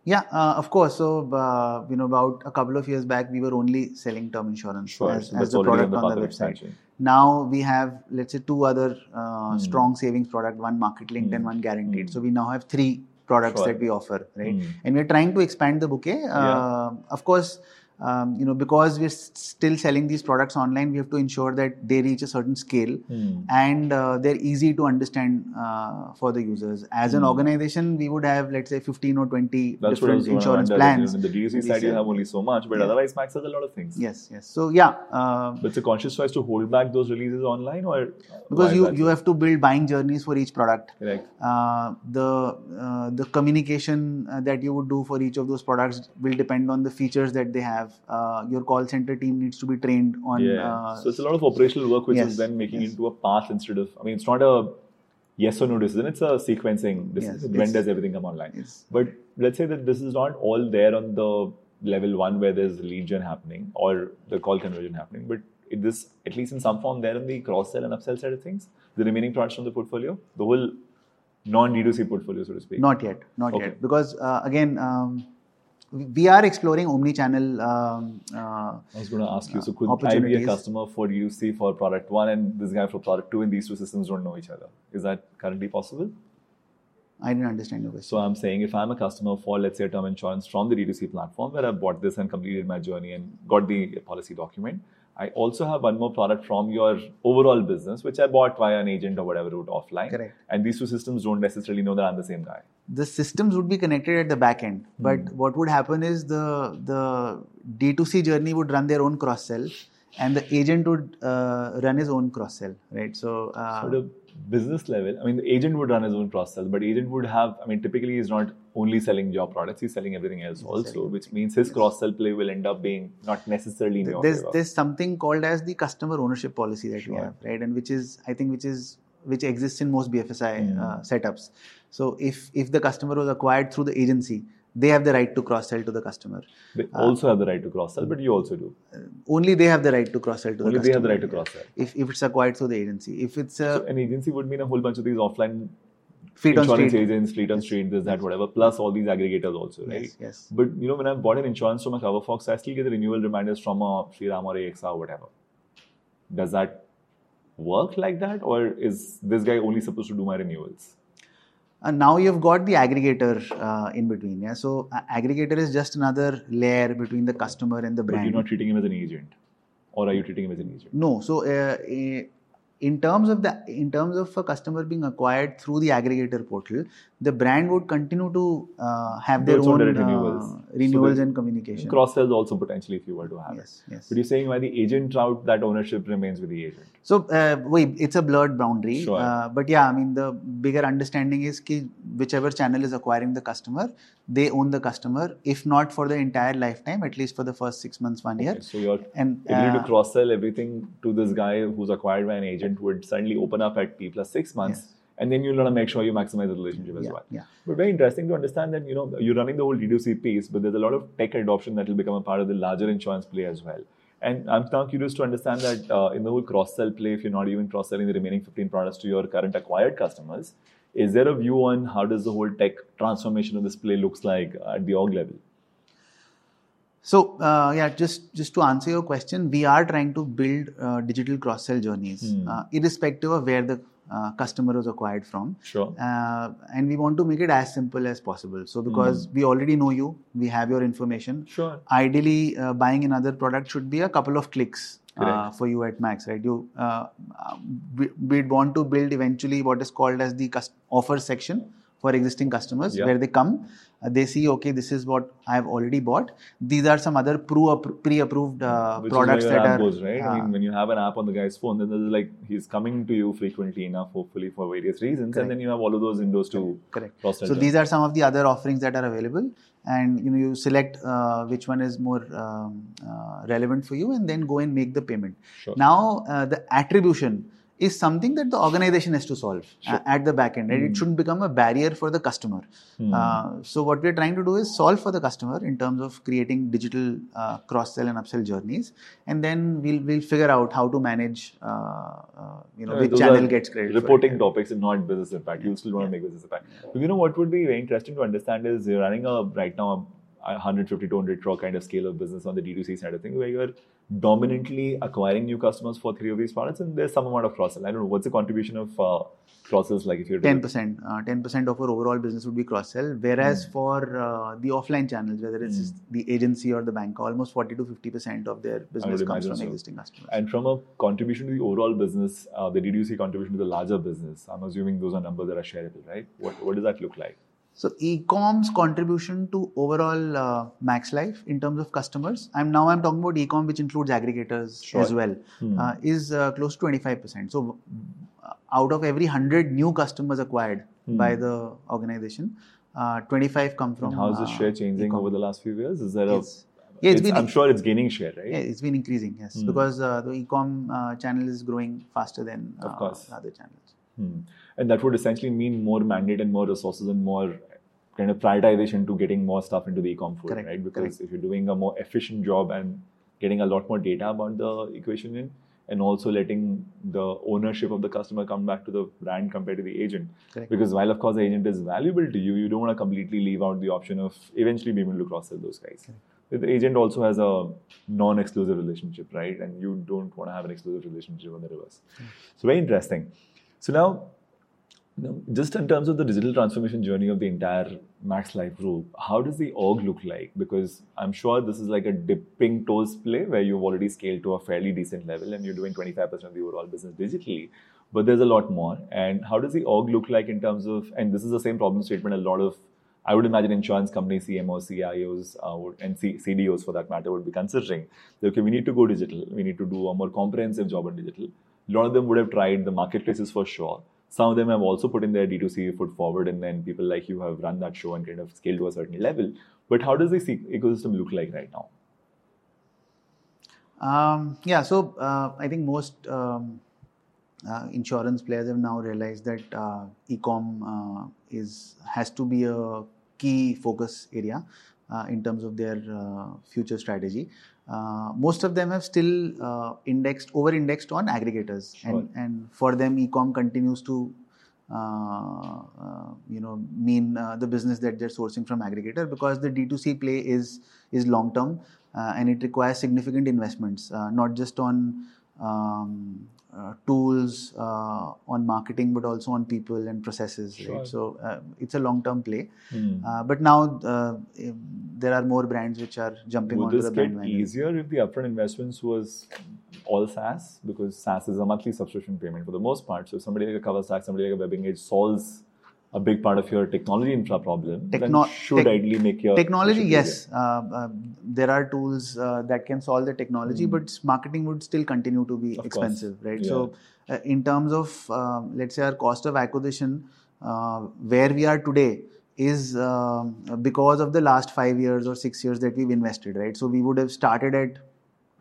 Yeah, uh, of course. So uh, you know, about a couple of years back, we were only selling term insurance Sure, as, so as the already on product the on the website. expansion. Now we have, let's say, two other uh, Hmm. strong savings product, one market linked and one guaranteed. Hmm. So we now have three products Sure. that we offer, right? Hmm. And we're trying to expand the bouquet. Uh, Of course, um, you know, because we're s- still selling these products online, we have to ensure that they reach a certain scale Hmm. and uh, they're easy to understand uh, for the users. As an organization, we would have, let's say, 15 or 20 Hmm. That's different insurance plans. In the D2C side, you have only so much, but Yeah. otherwise, Max has a lot of things. Yes, yes. So yeah, uh, But it's a conscious choice to hold back those releases online, or because you you have to build buying journeys for each product. Correct. Uh, the uh, the communication uh, that you would do for each of those products will depend on the features that they have. Uh, your call center team needs to be trained on. Yeah. Uh, so it's a lot of operational work, which yes, is then making yes. into a path instead of. I mean, it's not a yes or no decision; it's a sequencing decision. Yes, when does everything come online? it's- But let's say that this is not all there on the level one where there's lead gen happening or the call conversion happening, but it this at least in some form there on the cross sell and upsell side of things, the remaining products from the portfolio, the whole non D2C portfolio, so to speak. Not yet, not Okay. yet. Because uh, again, um, we are exploring omni-channel. Um, uh, I was going to ask you, so could I be a customer for UC for product one and this guy for product two, and these two systems don't know each other? Is that currently possible? I didn't understand your question. So I'm saying if I'm a customer for, let's say, a term insurance from the D2C platform where I bought this and completed my journey and got the policy document, I also have one more product from your overall business, which I bought via an agent or whatever route offline. Correct. And these two systems don't necessarily know that I'm the same guy. the systems would be connected at the back end but Hmm. what would happen is the the d2c journey would run their own cross sell and the agent would uh, run his own cross sell right so, uh, So a business level, I mean, the agent would run his own cross sell, but agent would have, I mean, typically he's not only selling your products, he's selling everything else also, selling- which means his cross sell play will end up being not necessarily in there's favor. there's something called as the customer ownership policy that we have right? And which is i think which is which exists in most bfsi uh, setups. So if if the customer was acquired through the agency they have the right to cross sell to the customer They uh, also have the right to cross sell, but you also do. Uh, only they have the right to cross sell to Only the customer. Only they have the right to cross sell. if, if it's acquired through the agency if it's a So an agency would mean a whole bunch of these offline feet on insurance street agents, fleet on street, this, that, whatever, plus all these aggregators also, right? Yes, yes. But you know, when I bought an insurance from a CoverFox, I still get the renewal reminders from a Shriram or AXA or whatever. Does that work like that, or is this guy only supposed to do my renewals? And now you've got the aggregator uh, in between. Yeah. So uh, aggregator is just another layer between the customer and the brand. But you're not treating him as an agent, or are you treating him as an agent? no. So uh, a, in terms of the in terms of a customer being acquired through the aggregator portal, the brand would continue to uh, have their own uh, renewals. renewals So and communication. Cross sells also potentially if you were to have yes, it. yes. But you're saying by the agent route, that ownership remains with the agent. So, uh, wait, it's a blurred boundary. Sure. Uh, but yeah, I mean, the bigger understanding is ki whichever channel is acquiring the customer, they own the customer. If not for the entire lifetime, at least for the first six months, one year. Okay, so your And uh, to cross sell everything to this guy who's acquired by an agent would suddenly open up at T plus six months. Yes. And then you'll want to make sure you maximize the relationship as yeah, well. yeah. But very interesting to understand that you know you're running the whole D2C piece, but there's a lot of tech adoption that will become a part of the larger insurance play as well. And I'm now curious to understand that uh, in the whole cross sell play, if you're not even cross selling the remaining 15 products to your current acquired customers, is there a view on how does the whole tech transformation of this play looks like at the org level? So uh, yeah, just just to answer your question, we are trying to build uh, digital cross sell journeys, Hmm. uh, irrespective of where the uh, customer was acquired from. Sure. Uh, and we want to make it as simple as possible. So because we already know you, we have your information. Sure. Ideally, uh, buying another product should be a couple of clicks for you at Max, right? You we, we'd want to build eventually what is called as the offer section for existing customers, Yeah. where they come, uh, they see, okay, this is what I have already bought. These are some other pro- pre-approved uh, Which products that are goes, right? I uh, mean, when you have an app on the guy's phone, then there's like he's coming to you frequently enough, hopefully for various reasons, Correct. and then you have all of those windows to correct. So these are some of the other offerings that are available, and you know you select uh, which one is more um, uh, relevant for you, and then go and make the payment. Sure. Now uh, the attribution is something that the organization has to solve uh, at the back end. Right? It shouldn't become a barrier for the customer. Uh, so what we're trying to do is solve for the customer in terms of creating digital uh, cross sell and upsell journeys, and then we'll we'll figure out how to manage uh, uh, you know Uh, which channel gets credit. Reporting topics and not business impact. You still want to make business impact. But you know what would be very interesting to understand is you're running a right now a 150 200 crore kind of scale of business on the D2C side of things where you're dominantly acquiring new customers for three of these products and there's some amount of cross sell. I don't know what's the contribution of uh, cross sells like if you're Ten percent, uh, ten percent of our overall business would be cross sell. Whereas Hmm. for uh, the offline channels, whether it's the agency or the bank, almost forty to fifty percent of their business comes from so. existing customers. And from a contribution to the overall business, uh, the D2C contribution to the larger business, I'm assuming those are numbers that are shareable, right? What, what does that look like? So e-com's contribution to overall uh, Max Life in terms of customers, I'm now I'm talking about e-com, which includes aggregators Sure. as well, Hmm. uh, is uh, close to twenty five percent. So uh, out of every hundred new customers acquired Hmm. by the organization, uh, twenty five come from. And how is this uh, share changing e-com. over the last few years? Is there a Yes. Yeah, it's been- I'm sure it's gaining share, right? Yeah, it's been increasing, yes, Hmm. because uh, the e-com uh, channel is growing faster than uh, Of course. other channels. Hmm. And that would essentially mean more mandate and more resources and more kind of prioritization to getting more stuff into the e-com fold, Correct, right? Because correct. if you're doing a more efficient job and getting a lot more data about the equation in, and also letting the ownership of the customer come back to the brand compared to the agent. Correct. Because while of course the agent is valuable to you, you don't want to completely leave out the option of eventually being able to cross sell those guys. The agent also has a non-exclusive relationship, right? And you don't want to have an exclusive relationship on the reverse. So very interesting. So now now, just in terms of the digital transformation journey of the entire Max Life group, how does the org look like? Because I'm sure this is like a dipping toes play where you've already scaled to a fairly decent level and you're doing 25% of the overall business digitally. But there's a lot more. And how does the org look like in terms of, and this is the same problem statement a lot of, I would imagine insurance companies, CMOs, CIOs, uh, would, and C- CDOs for that matter would be considering. Okay, we need to go digital. We need to do a more comprehensive job on digital. A lot of them would have tried the marketplaces for sure. Some of them have also put in their D2C foot forward, and then people like you have run that show and kind of scaled to a certain level. But how does this ecosystem look like right now? Um, yeah, so uh, I think most um, uh, insurance players have now realized that uh, e-com uh, is has to be a key focus area uh, in terms of their uh, future strategy. Uh, most of them have still uh, indexed, over-indexed on aggregators, and, and for them, e-com continues to uh, uh, you know mean uh, the business that they're sourcing from aggregator because the D2C play is is long term uh, and it requires significant investments uh, not just on um, uh, tools uh, on marketing but also on people and processes Sure. right so uh, it's a long term play. Uh, but now uh, there are more brands which are jumping Would onto this the get bandwagon. easier if the upfront investments was all SaaS? Because SaaS is a monthly subscription payment for the most part. So if somebody like a CoverStack, somebody like a WebEngage solves a big part of your technology infra problem, Techno- should tech- ideally make your technology yes uh, uh, there are tools uh, that can solve the technology but marketing would still continue to be. Of course. expensive right Yeah. so uh, in terms of um let's say our cost of acquisition uh, where we are today is um, because of the last 5 years or 6 years that we've invested right so we would have started at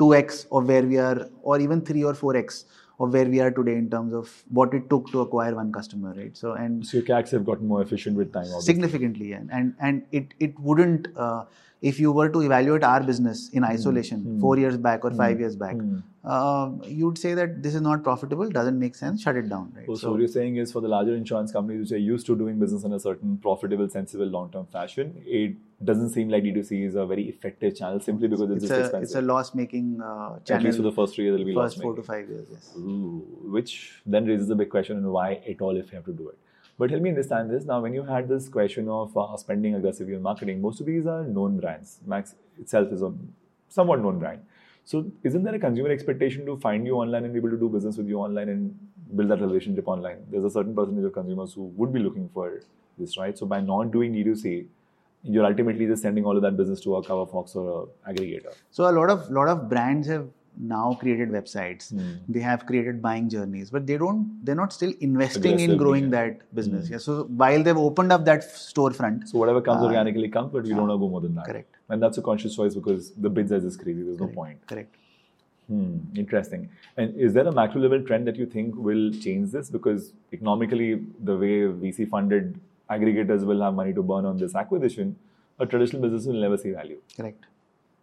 2x of where we are or even 3 or 4x of where we are today in terms of what it took to acquire one customer right so and So your CACs have gotten more efficient with time. obviously. significantly and and, and it, it wouldn't uh, if you were to evaluate our business in isolation hmm, hmm. four years back or five hmm, years back uh, you would say that this is not profitable doesn't make sense shut it down right So, so what you're saying is for the larger insurance companies which are used to doing business in a certain profitable, sensible, long-term fashion, it doesn't seem like D2C is a very effective channel simply because it's, it's just a expensive. it's a loss making uh, channel At least for the first three years, it'll be first four loss-making. to five years yes Ooh, which then raises the big question on why at all if you have to do it. But help me understand this. Now, when you had this question of uh, spending aggressively on marketing, most of these are known brands. Max itself is a somewhat known brand. So, isn't there a consumer expectation to find you online and be able to do business with you online and build that relationship online? There's a certain percentage of consumers who would be looking for this, right? So, by not doing D2C, you're ultimately just sending all of that business to a CoverFox or a aggregator. So a lot of lot of brands have now created websites. Hmm. They have created buying journeys, but they don't. They're not still investing in growing yeah. that business. Yeah. So while they've opened up that storefront, So whatever comes organically comes, but we don't want to go more than that. Correct. And that's a conscious choice because the bid size is crazy. There's no point. correct. Hmm, interesting. And is there a macro level trend that you think will change this? Because economically, the way VC funded aggregators will have money to burn on this acquisition, a traditional business will never see value. Correct.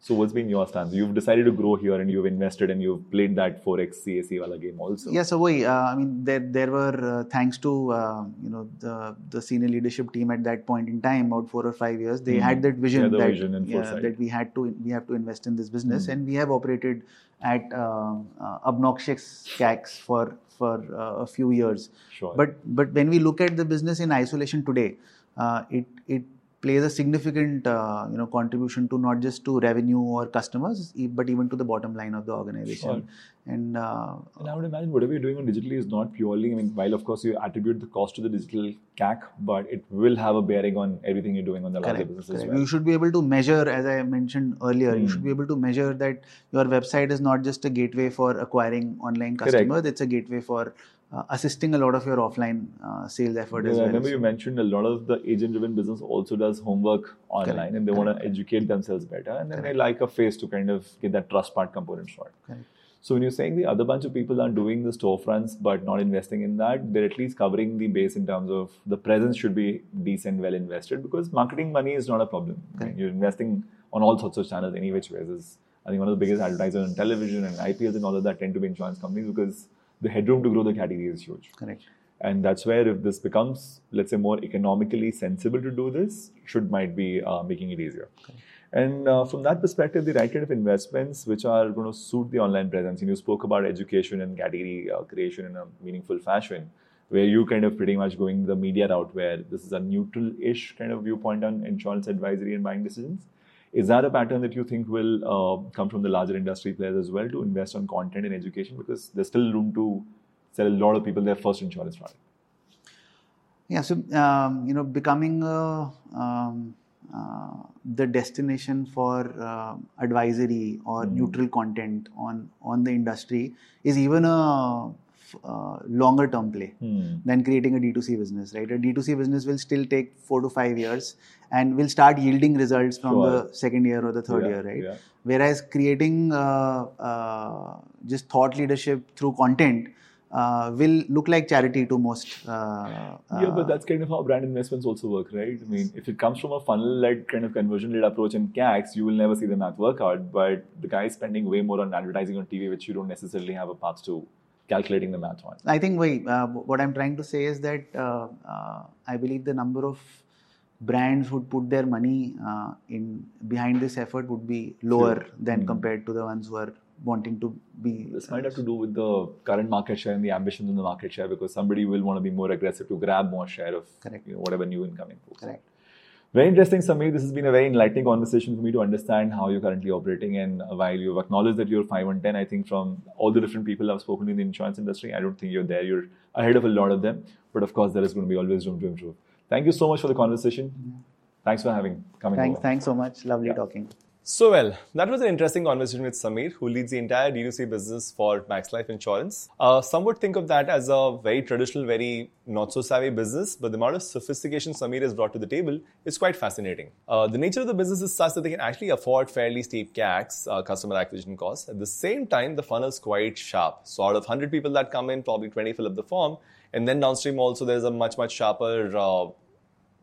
So what's been your stance? You've decided to grow here and you've invested and you've played that 4x CAC wala game also. Yeah, so wait, uh, I mean, there there were uh, thanks to uh, you know the the senior leadership team at that point in time, about four or five years, they had that vision Yeah, that vision and yeah, that we had to we have to invest in this business, and we have operated at uh, uh, obnoxious CACs for for uh, a few years. Sure. But but when we look at the business in isolation today, uh, it it plays a significant uh, you know contribution to not just to revenue or customers, but even to the bottom line of the organization. Sure. And uh, And I would imagine whatever you're doing on digitally is not purely, I mean, while of course you attribute the cost to the digital CAC, but it will have a bearing on everything you're doing on the larger Correct, business as correct. well. You should be able to measure, as I mentioned earlier, you Hmm. should be able to measure that your website is not just a gateway for acquiring online Correct. customers; it's a gateway for uh, assisting a lot of your offline uh, sales effort Because as I well. remember you mentioned a lot of the agent-driven business also does homework online, Correct, and they want to educate themselves better, and then they like a face to kind of get that trust part component short. Correct. So when you're saying the other bunch of people are doing the storefronts but not investing in that, they're at least covering the base in terms of the presence should be decent, well invested because marketing money is not a problem. I mean, you're investing on all sorts of channels, any which ways. Is I think one of the biggest advertisers on television and IPLs and all of that tend to be insurance companies because the headroom to grow the category is huge. Correct. And that's where if this becomes, let's say, more economically sensible to do this, should might be uh, making it easier. And uh, from that perspective, the right kind of investments which are going to suit the online presence. And you spoke about education and category uh, creation in a meaningful fashion, where you kind of pretty much going the media route, where this is a neutral-ish kind of viewpoint on insurance advisory and buying decisions. Is that a pattern that you think will uh, come from the larger industry players as well to invest on content and education? Because there's still room to sell a lot of people their first insurance product. Yeah, so um, you know, becoming a, um, uh, the destination for uh, advisory or neutral content on on the industry is even a uh, longer term play Hmm. than creating a D2C business, right? A D2C business will still take four to five years and will start yielding results from Sure. the second year or the third Yeah, year, right? yeah. Whereas creating uh, uh, just thought leadership through content uh, will look like charity to most. Uh, Yeah, but that's kind of how brand investments also work, right? I mean, if it comes from a funnel-led kind of conversion-led approach in CACs, you will never see the math work out. But the guy is spending way more on advertising on TV, which you don't necessarily have a path to calculating the math on. I think wait, uh, what I'm trying to say is that uh, uh, I believe the number of brands who would put their money uh, in behind this effort would be lower than compared to the ones who are wanting to be. This might have to do with the current market share and the ambitions in the market share because somebody will want to be more aggressive to grab more share of Correct. you know, whatever new incoming folks. Correct. Very interesting, Sameer. This has been a very enlightening conversation for me to understand how you're currently operating. And while you've acknowledged that you're 5 on 10, I think from all the different people I've spoken to in the insurance industry, I don't think you're there. You're ahead of a lot of them. But of course, there is going to be always room to improve. Thank you so much for the conversation. Thanks for having coming. Thanks, over. thanks so much. Lovely Yeah. talking. So well, that was an interesting conversation with Sameer, who leads the entire D2C business for Max Life Insurance. Uh, some would think of that as a very traditional, very not so savvy business, but the amount of sophistication Sameer has brought to the table is quite fascinating. Uh, the nature of the business is such that they can actually afford fairly steep CACs, uh, customer acquisition costs. At the same time, the funnel is quite sharp. So out of 100 people that come in, probably 20 fill up the form, and then downstream also there's a much much sharper uh,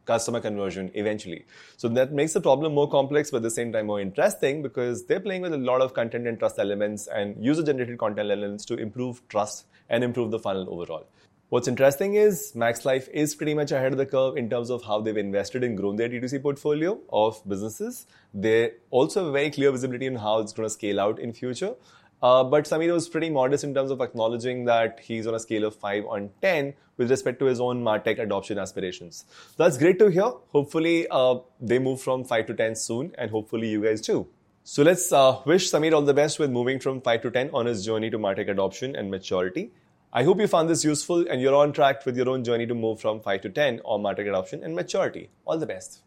customer conversion eventually. So that makes the problem more complex, but at the same time more interesting because they're playing with a lot of content and trust elements and user generated content elements to improve trust and improve the funnel overall. What's interesting is Max Life is pretty much ahead of the curve in terms of how they've invested and grown their D2C portfolio of businesses. They also have very clear visibility on how it's going to scale out in future. Uh, but Sameer was pretty modest in terms of acknowledging that he's on a scale of 5 on 10 with respect to his own MarTech adoption aspirations. That's great to hear. Hopefully, uh, they move from 5 to 10 soon, and hopefully, you guys too. So, let's uh, wish Sameer all the best with moving from 5 to 10 on his journey to MarTech adoption and maturity. I hope you found this useful and you're on track with your own journey to move from 5 to 10 on MarTech adoption and maturity. All the best.